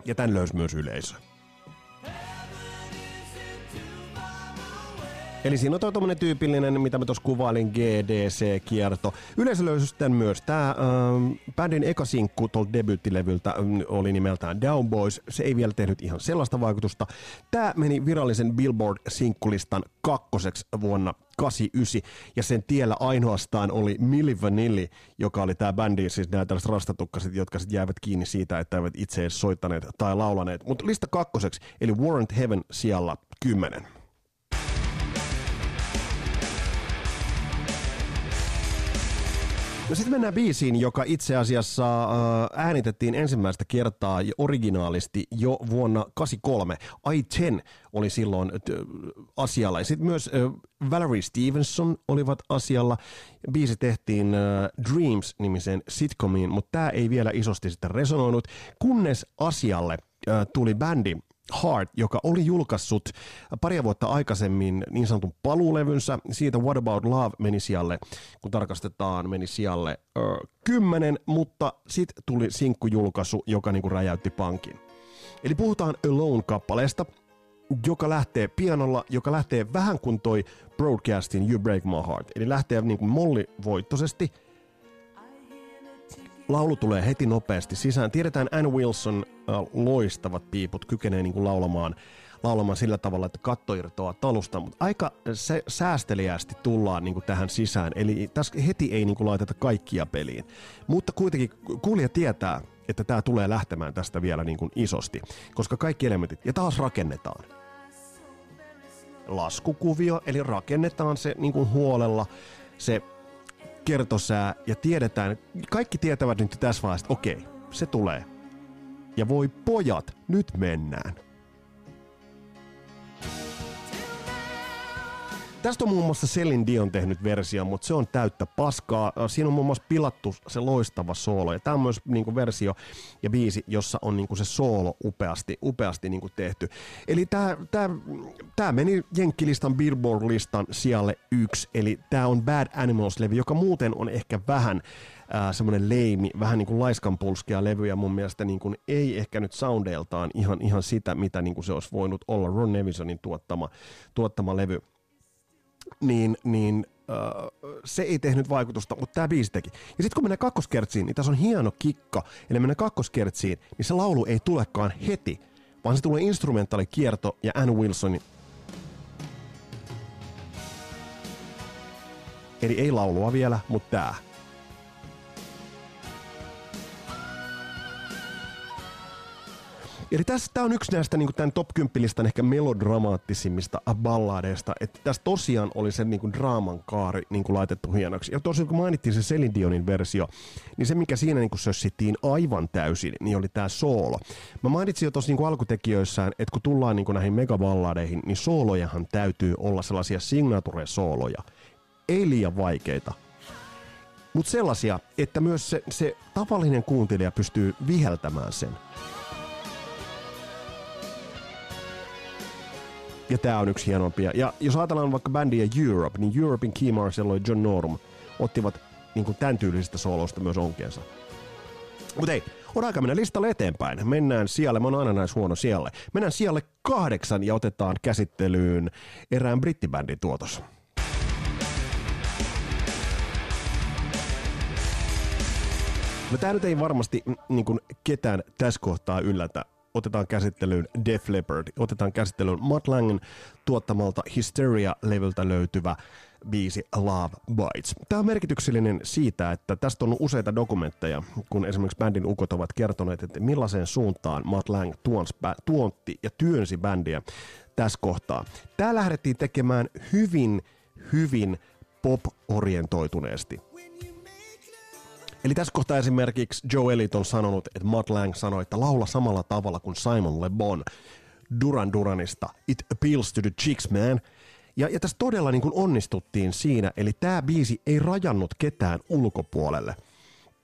Ja tän löysi myös yleisö. Eli siinä on toi tommonen tyypillinen, mitä mä tuossa kuvailin, GDC-kierto. Yleisö löysi sitten myös. Tämä ähm, bändin eka sinkku tuolta ähm, oli nimeltään Down Boys. Se ei vielä tehnyt ihan sellaista vaikutusta. Tämä meni virallisen Billboard-sinkkulistan kakkoseksi vuonna 89, ja sen tiellä ainoastaan oli Milli Vanilli, joka oli tämä bändi, siis nämä tällaiset rastatukkaset, jotka sitten jäävät kiinni siitä, että eivät itse edes soittaneet tai laulaneet. Mutta lista kakkoseksi, eli Warrant Heaven siellä 10. No sitten mennään biisiin, joka itse asiassa äh, äänitettiin ensimmäistä kertaa originaalisti jo vuonna 83. I-10 oli silloin t- asialla. Ja sitten myös äh, Valerie Stevenson olivat asialla. Biisi tehtiin äh, Dreams-nimisen sitcomiin, mutta tämä ei vielä isosti sitten resonoinut, kunnes asialle äh, tuli bändi Heart, joka oli julkaissut pari vuotta aikaisemmin niin sanotun paluulevynsä. Siitä What About Love meni sijalle, kun tarkastetaan, meni sijalle ö, kymmenen, mutta sitten tuli sinkkujulkaisu, joka niinku räjäytti pankin. Eli puhutaan Alone-kappaleesta, joka lähtee pianolla, joka lähtee vähän kuin toi Broadcastin You Break My Heart. Eli lähtee niin kuin mollivoittoisesti, laulu tulee heti nopeasti sisään. Tiedetään Ann Wilson äh, loistavat piiput, kykenee niin kuin laulamaan, laulamaan sillä tavalla, että katto irtoaa talusta, mutta aika se, säästeliästi tullaan niin kuin tähän sisään. Eli tässä heti ei niin kuin laiteta kaikkia peliin. Mutta kuitenkin kuulija tietää, että tämä tulee lähtemään tästä vielä niin kuin isosti, koska kaikki elementit, ja taas rakennetaan. Laskukuvio, eli rakennetaan se niin kuin huolella, se kertosää ja tiedetään, kaikki tietävät nyt tässä vaiheessa, että okei, se tulee. Ja voi pojat, nyt mennään. Tästä on muun muassa Celine Dion tehnyt versio, mutta se on täyttä paskaa. Siinä on muun muassa pilattu se loistava soolo. Ja tämä on myös niin kuin versio ja biisi, jossa on niin kuin se soolo upeasti, upeasti niin kuin tehty. Eli tämä, tämä, tämä meni Jenkkilistan Billboard-listan sijalle yksi. Eli tämä on Bad Animals-levy, joka muuten on ehkä vähän semmoinen leimi, vähän niin kuin laiskanpulskia levyjä mun mielestä niin kuin ei ehkä nyt soundeiltaan ihan, ihan sitä, mitä niin kuin se olisi voinut olla Ron Nevisonin tuottama, tuottama levy niin, niin äh, se ei tehnyt vaikutusta, mutta tämä biisi teki. Ja sitten kun mennään kakkoskertsiin, niin tässä on hieno kikka. Eli mennään kakkoskertsiin, niin se laulu ei tulekaan heti, vaan se tulee instrumentaalikierto ja Ann Wilsonin Eli ei laulua vielä, mutta tää. Eli tässä tämä on yksi näistä niin tämän top 10 listan ehkä melodramaattisimmista balladeista, että tässä tosiaan oli se niin kuin draaman kaari niin kuin laitettu hienoksi. Ja tosiaan kun mainittiin se Celine Dionin versio, niin se mikä siinä niin kuin sössittiin aivan täysin, niin oli tämä soolo. Mä mainitsin jo tuossa niin alkutekijöissään, että kun tullaan niin kuin näihin megaballadeihin, niin soolojahan täytyy olla sellaisia signature-sooloja. Ei liian vaikeita, mutta sellaisia, että myös se, se tavallinen kuuntelija pystyy viheltämään sen. Ja tää on yksi hienompia. Ja jos ajatellaan vaikka bändiä Europe, niin Europein Key Marshall ja John Norm ottivat niin kuin tämän tyylisistä sooloista myös onkeensa. Mutta ei, on aika mennä listalle eteenpäin. Mennään siellä, mä oon aina näin huono siellä. Mennään siellä kahdeksan ja otetaan käsittelyyn erään brittibändin tuotos. No tää nyt ei varmasti niin kuin ketään tässä kohtaa yllätä otetaan käsittelyyn Def Leppard, otetaan käsittelyyn Matt Langen tuottamalta Hysteria-levyltä löytyvä biisi Love Bites. Tämä on merkityksellinen siitä, että tästä on useita dokumentteja, kun esimerkiksi bändin ukot ovat kertoneet, että millaiseen suuntaan Matt Lang tuontti ja työnsi bändiä tässä kohtaa. Tämä lähdettiin tekemään hyvin, hyvin pop-orientoituneesti. Eli tässä kohtaa esimerkiksi Joe Elliot on sanonut, että Matt Lang sanoi, että laula samalla tavalla kuin Simon Le Bon Duran Duranista. It appeals to the chicks, man. Ja, ja tässä todella niin kuin onnistuttiin siinä, eli tämä biisi ei rajannut ketään ulkopuolelle.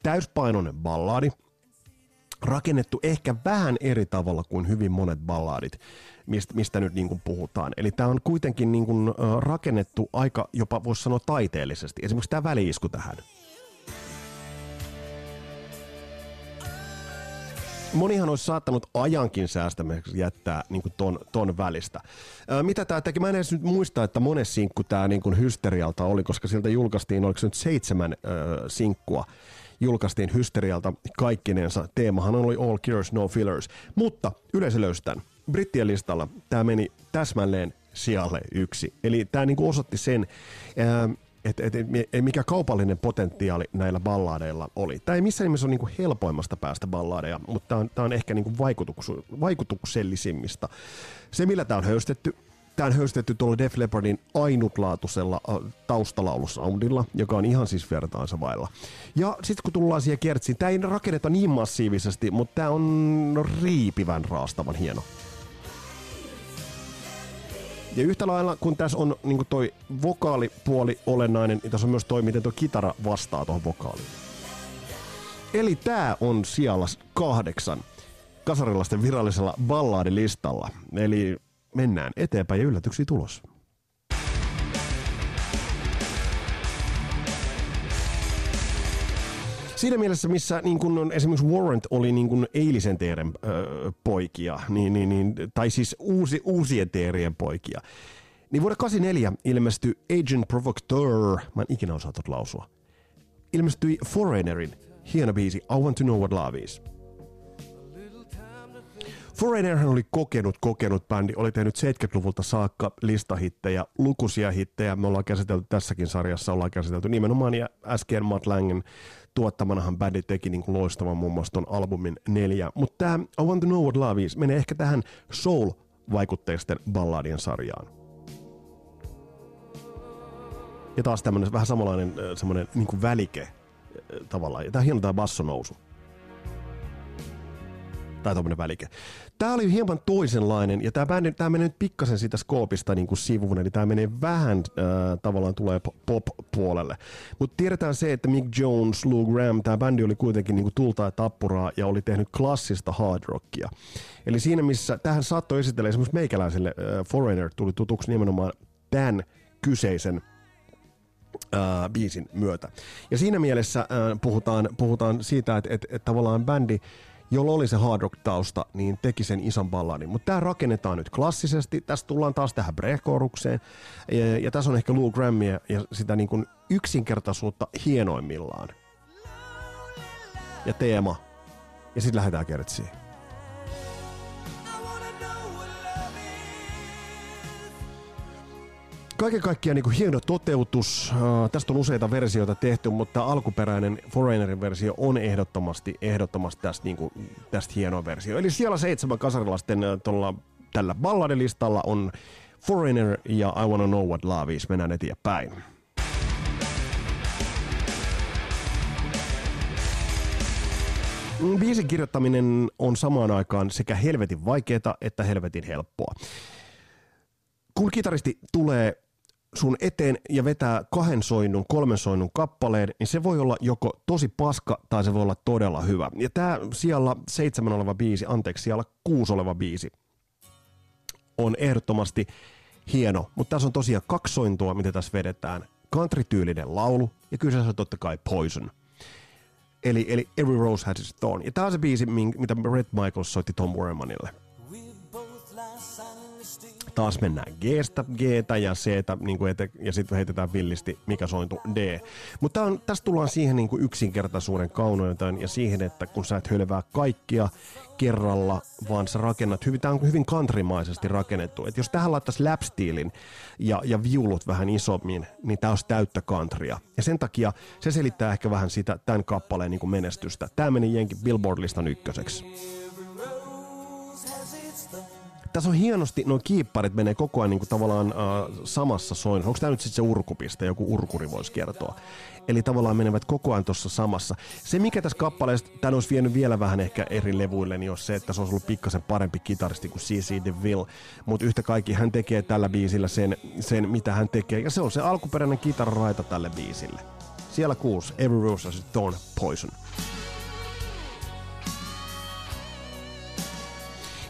Täyspainoinen balladi, rakennettu ehkä vähän eri tavalla kuin hyvin monet balladit, mistä, mistä nyt niin kuin puhutaan. Eli tämä on kuitenkin niin kuin, rakennettu aika jopa voisi sanoa taiteellisesti. Esimerkiksi tämä väliisku tähän. Monihan olisi saattanut ajankin säästämiseksi jättää niin kuin ton, ton välistä. Ää, mitä tämä teki? Mä en edes nyt muista, että mones sinkku tämä niin hysterialta oli, koska siltä julkaistiin, oliko se nyt seitsemän ää, sinkkua julkaistiin hysterialta kaikkinensa. Teemahan oli All Cures, No Fillers. Mutta yleisö löysi tämän. Brittien listalla tämä meni täsmälleen sijalle yksi. Eli tämä niinku osoitti sen, ää, että et, et, mikä kaupallinen potentiaali näillä balladeilla oli. Tämä ei missään nimessä ole niinku helpoimmasta päästä balladeja, mutta tämä on, tää on ehkä niinku vaikutuks, vaikutuksellisimmista. Se, millä tämä on höystetty, Tämä on höystetty tuolla Def Leppardin ainutlaatuisella äh, taustalaulusoundilla, joka on ihan siis vertaansa vailla. Ja sitten kun tullaan siihen kertsiin, tämä ei rakenneta niin massiivisesti, mutta tämä on riipivän raastavan hieno. Ja yhtä lailla, kun tässä on niin toi vokaalipuoli olennainen, niin tässä on myös toi, miten tuo kitara vastaa tuohon vokaaliin. Eli tämä on sijalla kahdeksan kasarilaisten virallisella ballaadilistalla. Eli mennään eteenpäin ja yllätyksiä tulos. Siinä mielessä, missä niin kun esimerkiksi Warrant oli niin kun eilisen teeren öö, poikia, niin, niin, niin, tai siis uusi, uusien teerien poikia, niin vuonna 84 ilmestyi Agent Provocateur, mä en ikinä osaa lausua, ilmestyi Foreignerin hieno biisi I Want to Know What Love Is. Foreignerhan oli kokenut, kokenut bändi, oli tehnyt 70-luvulta saakka listahittejä, lukuisia hittejä. Me ollaan käsitelty tässäkin sarjassa, ollaan käsitelty nimenomaan ja äsken Matt Langen tuottamanahan bändi teki niin loistavan muun muassa ton albumin neljä. Mutta tämä I Want to Know What Love Is menee ehkä tähän soul-vaikutteisten balladien sarjaan. Ja taas tämmöinen vähän samanlainen semmoinen niin välike tavallaan. Ja tää on hieno tää bassonousu. tai tuommoinen välike. Tämä oli hieman toisenlainen, ja tämä tämä menee nyt pikkasen siitä skoopista niin kuin sivuun, eli tämä menee vähän äh, tavallaan tulee pop-puolelle. Mutta tiedetään se, että Mick Jones, Lou Graham, tämä bändi oli kuitenkin niin kuin tulta ja tappuraa, ja oli tehnyt klassista hard rockia. Eli siinä missä, tähän saattoi esitellä esimerkiksi meikäläiselle äh, Foreigner tuli tutuksi nimenomaan tämän kyseisen äh, biisin myötä. Ja siinä mielessä äh, puhutaan, puhutaan siitä, että, että, että tavallaan bändi jolla oli se hard rock tausta, niin teki sen ison balladin. Mutta tämä rakennetaan nyt klassisesti. Tästä tullaan taas tähän breakorukseen. Ja, ja tässä on ehkä Lou Grammia ja sitä niin kuin yksinkertaisuutta hienoimmillaan. Ja teema. Ja sitten lähdetään kertsiin. Kaiken kaikkiaan niin kuin hieno toteutus. Uh, tästä on useita versioita tehty, mutta alkuperäinen Foreignerin versio on ehdottomasti, ehdottomasti tästä, niin kuin, tästä hieno versio. Eli siellä seitsemän kasarilasten uh, tuolla, tällä balladilistalla on Foreigner ja I Wanna Know What Love Is. Mennään eteenpäin. Biisin kirjoittaminen on samaan aikaan sekä helvetin vaikeaa että helvetin helppoa. Kun kitaristi tulee sun eteen ja vetää kahden soinnun, kolmen soinnun kappaleen, niin se voi olla joko tosi paska tai se voi olla todella hyvä. Ja tää siellä seitsemän oleva biisi, anteeksi, siellä kuusi oleva biisi on ehdottomasti hieno, mutta tässä on tosiaan kaksi sointua, mitä tässä vedetään. Country-tyylinen laulu ja kyseessä on totta kai Poison. Eli, eli Every Rose Has Its Thorn. Ja tämä on se biisi, mitä Red Michaels soitti Tom Wermanille taas mennään g ja c niin kuin ja sitten heitetään villisti, mikä sointu D. Mutta tästä tullaan siihen niin kuin yksinkertaisuuden kauneuteen ja siihen, että kun sä et hölvää kaikkia kerralla, vaan sä rakennat hyvin, tämä on hyvin kantrimaisesti rakennettu. Et jos tähän laittaisi lapstiilin ja, ja viulut vähän isommin, niin tämä olisi täyttä kantria. Ja sen takia se selittää ehkä vähän sitä tämän kappaleen niin kuin menestystä. Tämä meni jenkin Billboard-listan ykköseksi tässä on hienosti, nuo kiipparit menee koko ajan niin kuin tavallaan uh, samassa soin. Onko tämä nyt sitten se urkupiste, joku urkuri voisi kertoa. Eli tavallaan menevät koko ajan tuossa samassa. Se, mikä tässä kappaleessa, tämän olisi vienyt vielä vähän ehkä eri levuille, niin on se, että se olisi ollut pikkasen parempi kitaristi kuin C.C. DeVille. Mutta yhtä kaikki hän tekee tällä biisillä sen, sen, mitä hän tekee. Ja se on se alkuperäinen kitararaita tälle biisille. Siellä kuusi, Every Rose has Thorn Poison.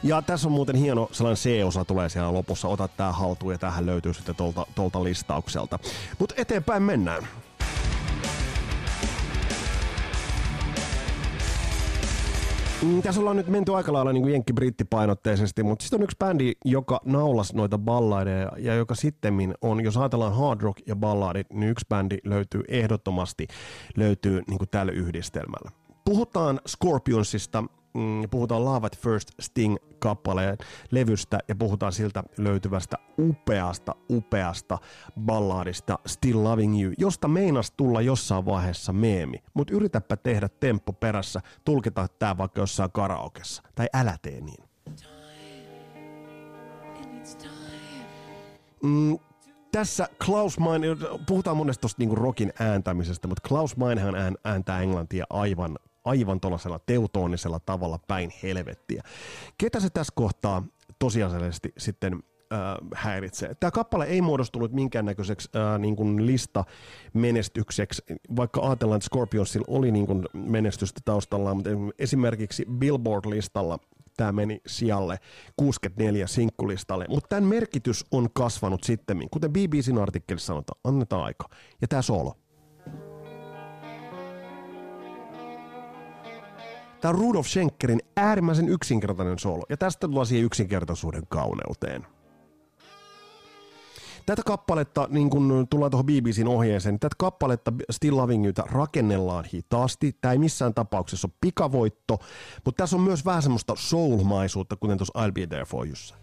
Ja tässä on muuten hieno sellainen C-osa tulee siellä lopussa. Ota tää haltuun ja tähän löytyy sitten tuolta, tuolta listaukselta. Mutta eteenpäin mennään. Mm, tässä ollaan nyt menty aika lailla niin jenkki-brittipainotteisesti, mutta sitten on yksi bändi, joka naulas noita balladeja ja joka sitten on, jos ajatellaan hard rock ja balladit, niin yksi bändi löytyy ehdottomasti löytyy niin kuin tällä yhdistelmällä. Puhutaan Scorpionsista, mm, puhutaan Love at First Sting-kappaleen levystä ja puhutaan siltä löytyvästä upeasta, upeasta balladista Still Loving You, josta meinas tulla jossain vaiheessa meemi. Mutta yritäpä tehdä temppo perässä, tulkita tää vaikka jossain karaokessa. Tai älä tee niin. Mm, tässä Klaus Mein, puhutaan monesti tuosta niinku rockin ääntämisestä, mutta Klaus Meinhan ääntää englantia aivan aivan tuollaisella teutoonisella tavalla päin helvettiä. Ketä se tässä kohtaa tosiasiallisesti sitten äh, häiritsee. Tämä kappale ei muodostunut minkäännäköiseksi äh, niin kuin lista menestykseksi, vaikka ajatellaan, että Scorpionsilla oli niin kuin menestystä taustallaan, mutta esimerkiksi Billboard-listalla tämä meni sijalle 64 sinkkulistalle, mutta tämän merkitys on kasvanut sitten, kuten BBCn artikkelissa sanotaan, annetaan aika. Ja tämä solo. Tämä on Rudolf Schenkerin äärimmäisen yksinkertainen solo, ja tästä tullaan siihen yksinkertaisuuden kauneuteen. Tätä kappaletta, niin kun tullaan tuohon BBCn ohjeeseen, niin tätä kappaletta Still Loving Youta rakennellaan hitaasti. Tämä ei missään tapauksessa ole pikavoitto, mutta tässä on myös vähän semmoista soulmaisuutta, kuten tuossa I'll Be There For Youssa.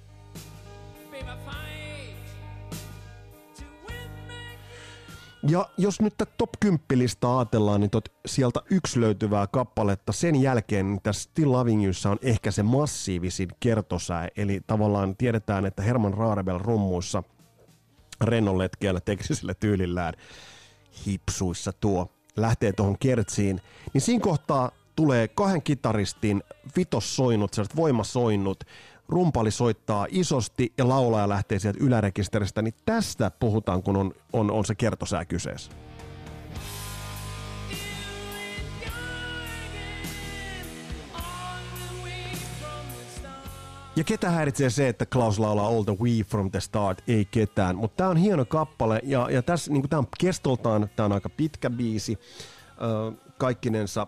Ja jos nyt tätä top 10 listaa ajatellaan, niin tot sieltä yksi löytyvää kappaletta sen jälkeen niin tässä Still Loving Youssa on ehkä se massiivisin kertosää. Eli tavallaan tiedetään, että Herman Rarebel rummuissa rennonletkeellä teknisellä tyylillään hipsuissa tuo lähtee tuohon kertsiin, niin siinä kohtaa tulee kahden kitaristin vitossoinnut, sellaiset voimasoinnut, rumpali soittaa isosti ja laulaja lähtee sieltä ylärekisteristä, niin tästä puhutaan, kun on, on, on se kertosää kyseessä. Ja ketä häiritsee se, että Klaus laulaa All the We from the Start? Ei ketään. Mutta tämä on hieno kappale ja, ja tässä niin tämä on kestoltaan, tämä on aika pitkä biisi. Ö, kaikkinensa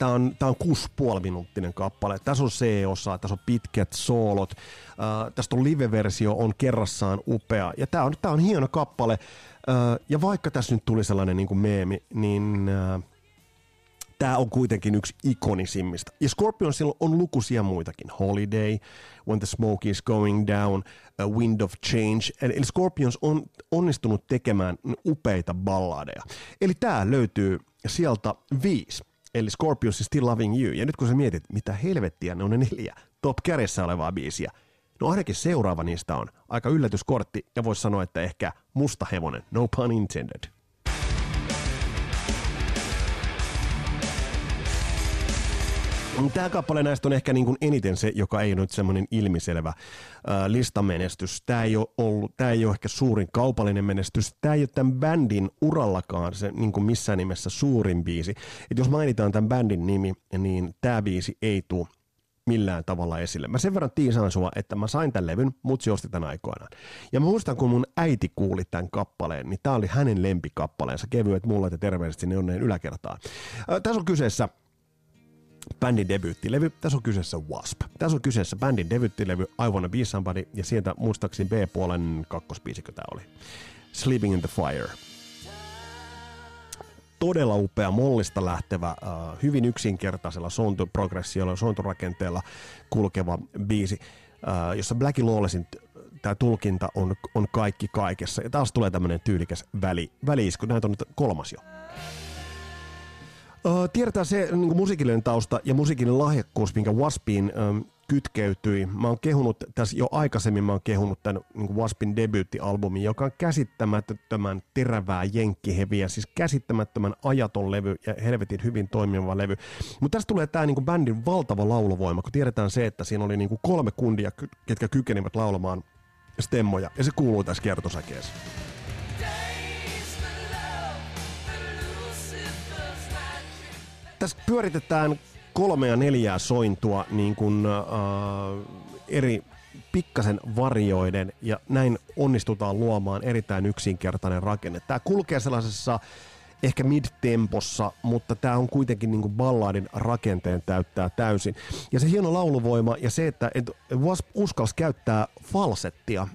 Tämä on, tämä on 6,5 minuuttinen kappale. Tässä on C-osa, tässä on pitkät soolot. Äh, tästä on live-versio, on kerrassaan upea. Ja tämä on, tämä on hieno kappale. Äh, ja vaikka tässä nyt tuli sellainen niin kuin meemi, niin äh, tämä on kuitenkin yksi ikonisimmista. Ja Scorpionsilla on lukuisia muitakin. Holiday, When the Smoke is Going Down, A Wind of Change. Eli Scorpions on onnistunut tekemään upeita balladeja. Eli tämä löytyy sieltä viisi. Eli Scorpions is Still Loving You. Ja nyt kun sä mietit, mitä helvettiä ne on ne neljä top kärjessä olevaa biisiä, no ainakin seuraava niistä on aika yllätyskortti ja voisi sanoa, että ehkä musta hevonen, no pun intended. Tämä kappale näistä on ehkä niin kuin eniten se, joka ei ole nyt semmoinen ilmiselvä listamenestys. Tämä ei, ole ollut, tämä ei ole ehkä suurin kaupallinen menestys. Tämä ei ole tämän bändin urallakaan se niin kuin missään nimessä suurin biisi. Et jos mainitaan tämän bändin nimi, niin tämä biisi ei tule millään tavalla esille. Mä sen verran tiisaan sua, että mä sain tämän levyn, mut osti tämän aikoinaan. Ja mä muistan, kun mun äiti kuuli tämän kappaleen, niin tää oli hänen lempikappaleensa. Kevyet mulle ja terveiset sinne onneen yläkertaan. Äh, tässä on kyseessä bändin debyyttilevy. Tässä on kyseessä Wasp. Tässä on kyseessä bändin debyyttilevy I Wanna Be Somebody, ja sieltä muistaakseni B-puolen kakkospiisikö tämä oli. Sleeping in the Fire. Todella upea, mollista lähtevä, uh, hyvin yksinkertaisella sountuprogressiolla ja sointurakenteella kulkeva biisi, uh, jossa Black Lawlessin tämä tulkinta on, on kaikki kaikessa. Ja taas tulee tämmöinen tyylikäs väli, väliisku. Näitä on nyt kolmas jo. Tiedetään se niin musiikillinen tausta ja musiikillinen lahjakkuus, minkä Waspiin um, kytkeytyi. Mä oon kehunut tässä jo aikaisemmin, mä oon kehunut tämän niin Waspin debyyttialbumin, joka on käsittämättömän terävää jenkkiheviä, siis käsittämättömän ajaton levy ja helvetin hyvin toimiva levy. Mutta tässä tulee tämä niin bändin valtava laulovoima, kun tiedetään se, että siinä oli niin kolme kundia, ketkä kykenivät laulamaan stemmoja, ja se kuuluu tässä kiertosäkeessä. Tässä pyöritetään kolmea neljää sointua niin kuin, äh, eri pikkasen varjoiden ja näin onnistutaan luomaan erittäin yksinkertainen rakenne. Tämä kulkee sellaisessa ehkä mid-tempossa, mutta tämä on kuitenkin niin kuin balladin rakenteen täyttää täysin. Ja se hieno lauluvoima ja se, että et uskalsi käyttää falsettia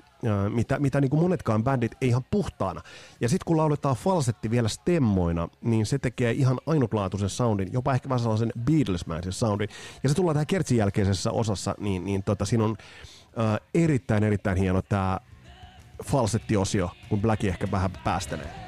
mitä, mitä niin kuin monetkaan bändit ei ihan puhtaana. Ja sitten kun lauletaan falsetti vielä stemmoina, niin se tekee ihan ainutlaatuisen soundin, jopa ehkä vähän sellaisen Beatlesmäisen soundin. Ja se tullaan tähän kertsin jälkeisessä osassa, niin, niin tota, siinä on äh, erittäin erittäin hieno tämä falsettiosio, kun Black ehkä vähän päästelee.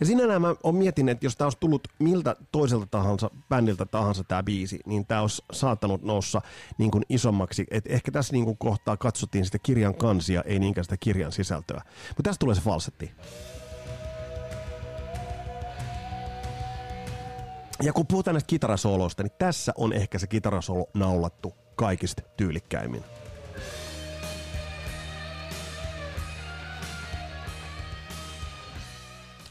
Ja sinällään mä oon mietin, että jos tämä olisi tullut miltä toiselta tahansa bändiltä tahansa tämä biisi, niin tämä olisi saattanut noussa niin kuin isommaksi. Et ehkä tässä niin kuin kohtaa katsottiin sitä kirjan kansia, ei niinkään sitä kirjan sisältöä. Mutta tässä tulee se falsetti. Ja kun puhutaan näistä kitarasooloista, niin tässä on ehkä se kitarasolo naulattu kaikista tyylikkäimmin.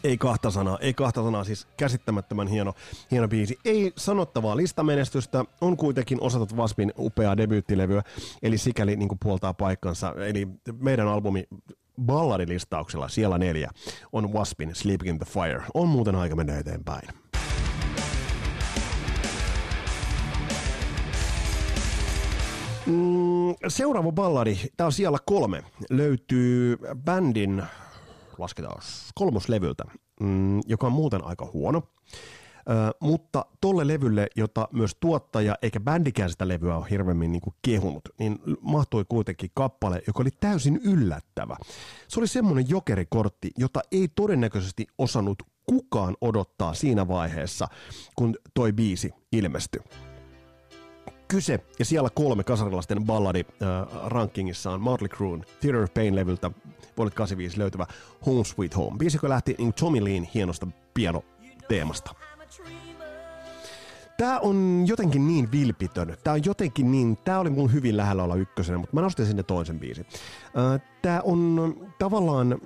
Ei kahta sanaa, ei kahta sanaa, siis käsittämättömän hieno, hieno biisi. Ei sanottavaa listamenestystä, on kuitenkin osatut Vaspin upeaa debyyttilevyä, eli sikäli niin kuin puoltaa paikkansa. Eli meidän albumi balladilistauksella siellä neljä on Waspin Sleeping in the Fire. On muuten aika mennä eteenpäin. Mm, seuraava balladi, tämä on siellä kolme, löytyy bändin lasketaan kolmoslevyltä, mm, joka on muuten aika huono. Ö, mutta tolle levylle, jota myös tuottaja eikä bändikään sitä levyä ole hirveämmin niin kuin kehunut, niin mahtui kuitenkin kappale, joka oli täysin yllättävä. Se oli semmoinen jokerikortti, jota ei todennäköisesti osannut kukaan odottaa siinä vaiheessa, kun toi biisi ilmestyi kyse, ja siellä kolme kasarilaisten balladi äh, rankingissa on Motley Crue, Theater of Pain-levyltä vuodelta 85 löytyvä Home Sweet Home. Biisi, joka lähti niin Tommy Leen hienosta piano-teemasta. Tää on jotenkin niin vilpitön. Tää on jotenkin niin, tää oli mun hyvin lähellä olla ykkösenä, mutta mä nostin sinne toisen biisin. Tää on tavallaan,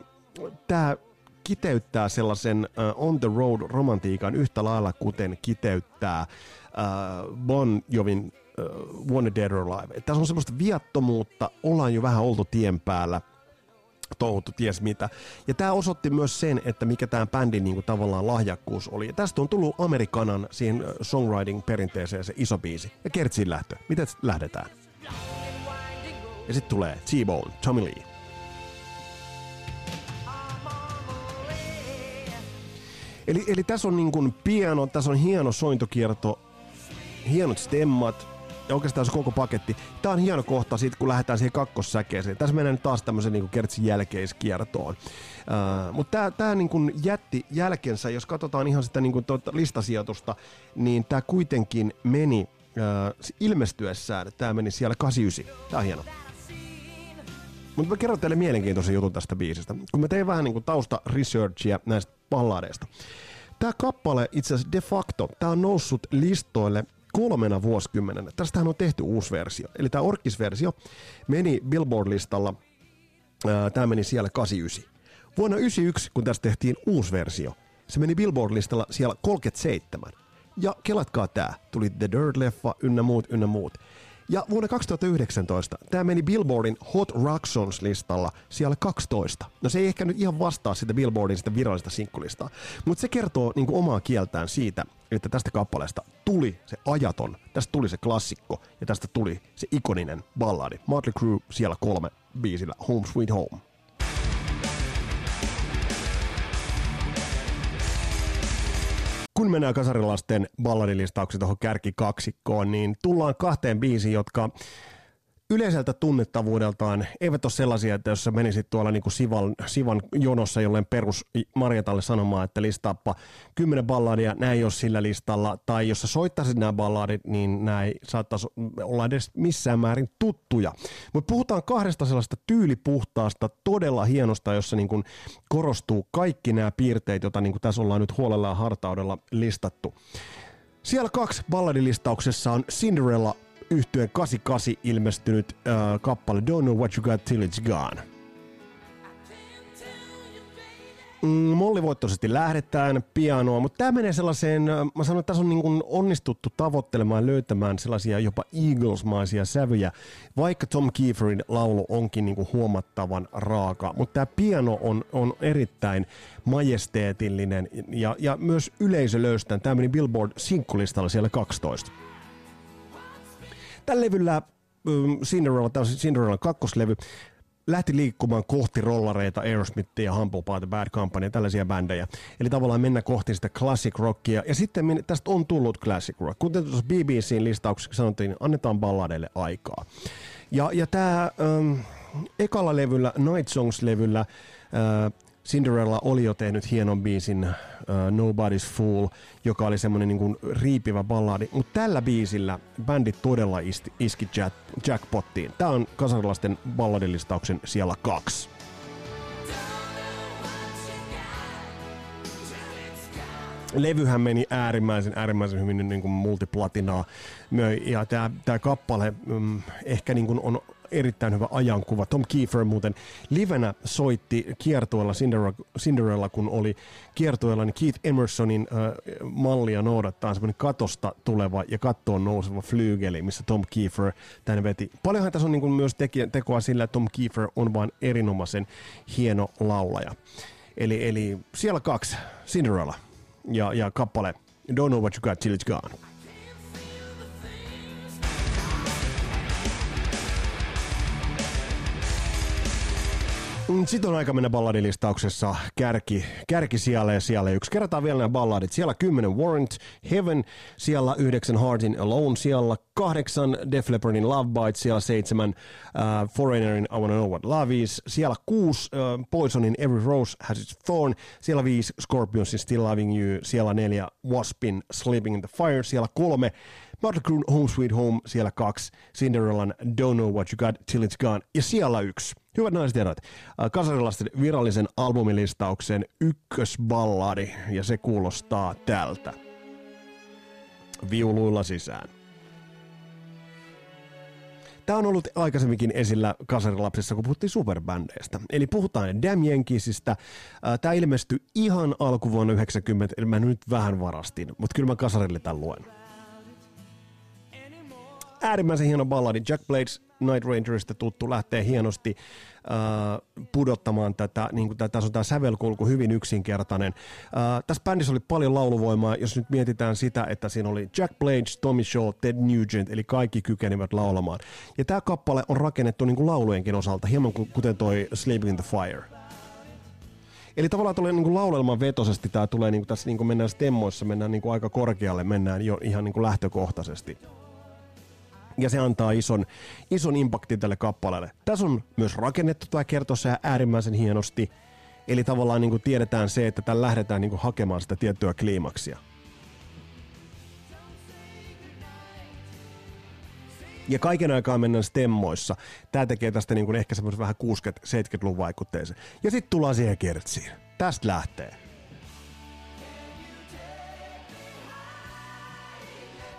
tää kiteyttää sellaisen uh, on the road romantiikan yhtä lailla, kuten kiteyttää uh, Bon Jovin uh, Wanted Dead or Alive. Tässä on semmoista viattomuutta, ollaan jo vähän oltu tien päällä, touhuttu ties mitä. Ja tämä osoitti myös sen, että mikä tämä bändin niinku tavallaan lahjakkuus oli. Ja tästä on tullut Amerikanan siihen songwriting-perinteeseen se iso biisi. Ja Kertsin lähtö. Miten lähdetään? Ja sitten tulee T-Bone, Tommy Lee. Eli, eli tässä on niin kuin piano, tässä on hieno sointokierto, hienot stemmat, ja oikeastaan se koko paketti. Tämä on hieno kohta siitä, kun lähdetään siihen kakkossäkeeseen. Tässä mennään nyt taas tämmöisen niin kertsin jälkeiskiertoon. Uh, Mutta tämä, tämä niin kuin jätti jälkensä, jos katsotaan ihan sitä niin kuin tuota listasijoitusta, niin tämä kuitenkin meni uh, ilmestyessään, tämä meni siellä 89. Tämä on hieno. Mutta mä kerron teille mielenkiintoisen jutun tästä biisistä. Kun mä tein vähän niin kuin tausta researchia näistä balladeista. Tämä kappale itse asiassa de facto, tämä on noussut listoille kolmena vuosikymmenenä. Tästähän on tehty uusi versio. Eli tämä Orkis-versio meni Billboard-listalla, tämä meni siellä 89. Vuonna 91, kun tästä tehtiin uusi versio, se meni Billboard-listalla siellä 37. Ja kelatkaa tää, tuli The Dirt-leffa, ynnä muut, ynnä muut. Ja vuonna 2019 tämä meni Billboardin Hot Rock Songs listalla siellä 12. No se ei ehkä nyt ihan vastaa sitä Billboardin sitä virallista sinkkulistaa, mutta se kertoo niin omaa kieltään siitä, että tästä kappaleesta tuli se ajaton, tästä tuli se klassikko ja tästä tuli se ikoninen balladi. Motley Crue siellä kolme biisillä Home Sweet Home. Kun mennään kasarilasten balladilistaukset tuohon kärkikaksikkoon, niin tullaan kahteen biisiin, jotka yleiseltä tunnettavuudeltaan eivät ole sellaisia, että jos sä menisit tuolla niin kuin Sivan, Sivan jonossa jolleen perus Marjatalle sanomaan, että listaappa kymmenen balladia, nämä ei ole sillä listalla, tai jos sä soittaisit nämä balladit, niin nämä ei saattaisi olla edes missään määrin tuttuja. Mutta puhutaan kahdesta sellaista tyylipuhtaasta, todella hienosta, jossa niin kuin korostuu kaikki nämä piirteet, joita niin kuin tässä ollaan nyt huolella ja hartaudella listattu. Siellä kaksi balladilistauksessa on Cinderella yhtyeen 88 ilmestynyt äh, kappale Don't Know What You Got Till It's Gone. Mm, mollivoittoisesti lähdetään pianoa, mutta tämä menee sellaiseen, äh, mä sanon, että tässä on niin kuin onnistuttu tavoittelemaan löytämään sellaisia jopa Eagles-maisia sävyjä, vaikka Tom Kieferin laulu onkin niin kuin huomattavan raaka, mutta tämä piano on, on erittäin majesteetillinen ja, ja myös yleisö löystään. Tämä meni Billboard sinkkulistalla siellä 12. Tällä levyllä um, Cinderella, tämä on Cinderella kakkoslevy, lähti liikkumaan kohti rollareita, Aerosmithia ja Humble Pie, The Bad Company ja tällaisia bändejä. Eli tavallaan mennä kohti sitä classic rockia. Ja sitten tästä on tullut classic rock. Kuten tuossa BBCin listauksessa sanottiin, annetaan balladeille aikaa. Ja, ja tämä ähm, ekalla levyllä, Night Songs-levyllä, äh, Cinderella oli jo tehnyt hienon biisin uh, Nobody's Fool, joka oli semmoinen niin riipivä balladi, mutta tällä biisillä bändi todella iski, iski jack, jackpottiin. Tämä on kasarilaisten balladilistauksen siellä kaksi. levyhän meni äärimmäisen, äärimmäisen hyvin niin kuin multiplatinaa. Ja tämä kappale mm, ehkä niin kuin on erittäin hyvä ajankuva. Tom Kiefer muuten livenä soitti kiertueella Cinderella, kun oli kiertueella, niin Keith Emersonin äh, mallia noudattaa semmoinen katosta tuleva ja kattoon nouseva flygeli, missä Tom Kiefer tänne veti. Paljonhan tässä on niin kuin myös tekijä, tekoa sillä, että Tom Kiefer on vain erinomaisen hieno laulaja. Eli, eli siellä kaksi, Cinderella ja, ja kappale Don't Know What You Got Till It's Gone. Sitten on aika mennä balladilistauksessa kärki, kärki siellä ja siellä yksi. Kerrotaan vielä nämä balladit. Siellä 10 Warrant, Heaven, siellä 9 Heartin Alone, siellä 8 Def Leppardin Love Bite, siellä 7 uh, Foreignerin I Wanna Know What Love Is, siellä 6 uh, Poisonin Every Rose Has Its Thorn, siellä 5 Scorpionsin Still Loving You, siellä 4 Waspin Sleeping in the Fire, siellä 3 Motley Crue Home Sweet Home, siellä 2 Cinderellan Don't Know What You Got Till It's Gone ja siellä 1 Hyvät naiset ja herrat, äh, kasarilaisten virallisen albumilistauksen ykkösballadi, ja se kuulostaa tältä. viuluilla sisään. Tämä on ollut aikaisemminkin esillä kasarilapsissa, kun puhuttiin superbändeistä. Eli puhutaan Damn Yankeesista. Tämä ilmestyi ihan alkuvuonna 90, eli mä nyt vähän varastin, mutta kyllä mä kasarille tämän luen. Äärimmäisen hieno balladi. Jack Blades Night Rangerista tuttu lähtee hienosti äh, pudottamaan tätä, niin kuin tässä on tämä sävelkulku hyvin yksinkertainen. Äh, tässä bändissä oli paljon lauluvoimaa, jos nyt mietitään sitä, että siinä oli Jack Blades, Tommy Shaw, Ted Nugent, eli kaikki kykenivät laulamaan. Ja tämä kappale on rakennettu niin kuin laulujenkin osalta, hieman kuten toi Sleeping in the Fire. Eli tavallaan tulee niin laulelman vetosesti, tämä tulee niin kuin tässä niin kuin mennään stemmoissa, mennään niin kuin aika korkealle, mennään jo ihan niin kuin lähtökohtaisesti ja se antaa ison, ison impaktin tälle kappaleelle. Tässä on myös rakennettu tämä kertossa äärimmäisen hienosti, eli tavallaan niin kuin tiedetään se, että tällä lähdetään niin kuin hakemaan sitä tiettyä kliimaksia. Ja kaiken aikaa mennään stemmoissa. Tämä tekee tästä niin kuin ehkä semmoisen vähän 60-70-luvun vaikutteeseen. Ja sitten tullaan siihen kertsiin. Tästä lähtee.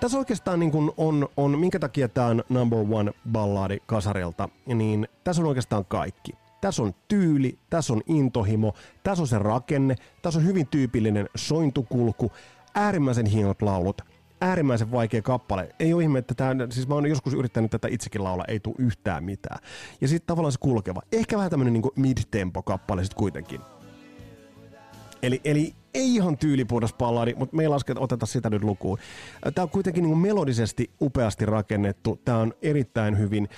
Tässä oikeastaan niin kuin on, on, minkä takia tämä on number one balladi kasarilta, niin tässä on oikeastaan kaikki. Tässä on tyyli, tässä on intohimo, tässä on se rakenne, tässä on hyvin tyypillinen sointukulku, äärimmäisen hienot laulut, äärimmäisen vaikea kappale. Ei ole ihme, että tämä, siis mä oon joskus yrittänyt tätä itsekin laulaa, ei tule yhtään mitään. Ja sitten tavallaan se kulkeva. Ehkä vähän tämmönen niin mid-tempo kappale sitten kuitenkin. Eli, eli ei ihan tyylipuhdas balladi, mutta me ei lasketa, oteta sitä nyt lukuun. Tämä on kuitenkin niin melodisesti upeasti rakennettu. Tämä on erittäin hyvin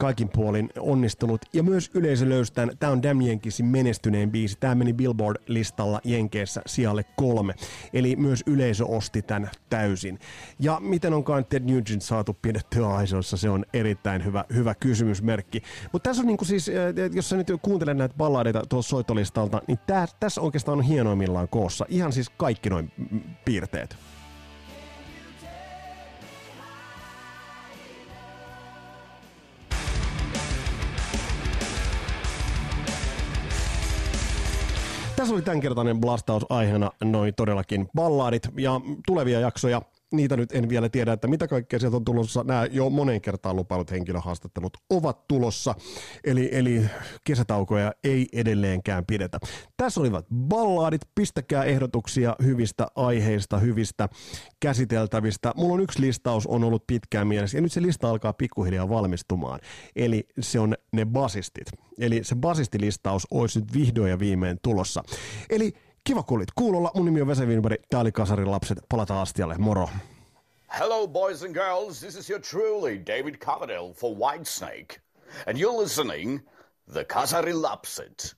kaikin puolin onnistunut. Ja myös yleisö löystään. Tämä on Damn Yankeesin menestyneen biisi. Tämä meni Billboard-listalla Jenkeissä sijalle kolme. Eli myös yleisö osti tämän täysin. Ja miten onkaan Ted Nugent saatu pidettyä aisoissa, se on erittäin hyvä, hyvä kysymysmerkki. Mutta tässä on niin kuin siis, äh, jos sä nyt kuuntelet näitä balladeita tuossa soitolistalta, niin tässä oikeastaan on hienoimmillaan koossa kunnossa. Ihan siis kaikki noin piirteet. Tässä oli tämänkertainen blastaus aiheena noin todellakin balladit ja tulevia jaksoja niitä nyt en vielä tiedä, että mitä kaikkea sieltä on tulossa. Nämä jo moneen kertaan lupailut henkilöhaastattelut ovat tulossa, eli, eli kesätaukoja ei edelleenkään pidetä. Tässä olivat ballaadit, pistäkää ehdotuksia hyvistä aiheista, hyvistä käsiteltävistä. Mulla on yksi listaus, on ollut pitkään mielessä, ja nyt se lista alkaa pikkuhiljaa valmistumaan. Eli se on ne basistit. Eli se basistilistaus olisi nyt vihdoin ja viimein tulossa. Eli Kiva kuulit kuulolla. Mun nimi on Vese Winberg. Tää oli Kasarin lapset. Palataan astialle. Moro. Hello boys and girls. This is your truly David Coverdale for Whitesnake. And you're listening The Kasarin Lapset.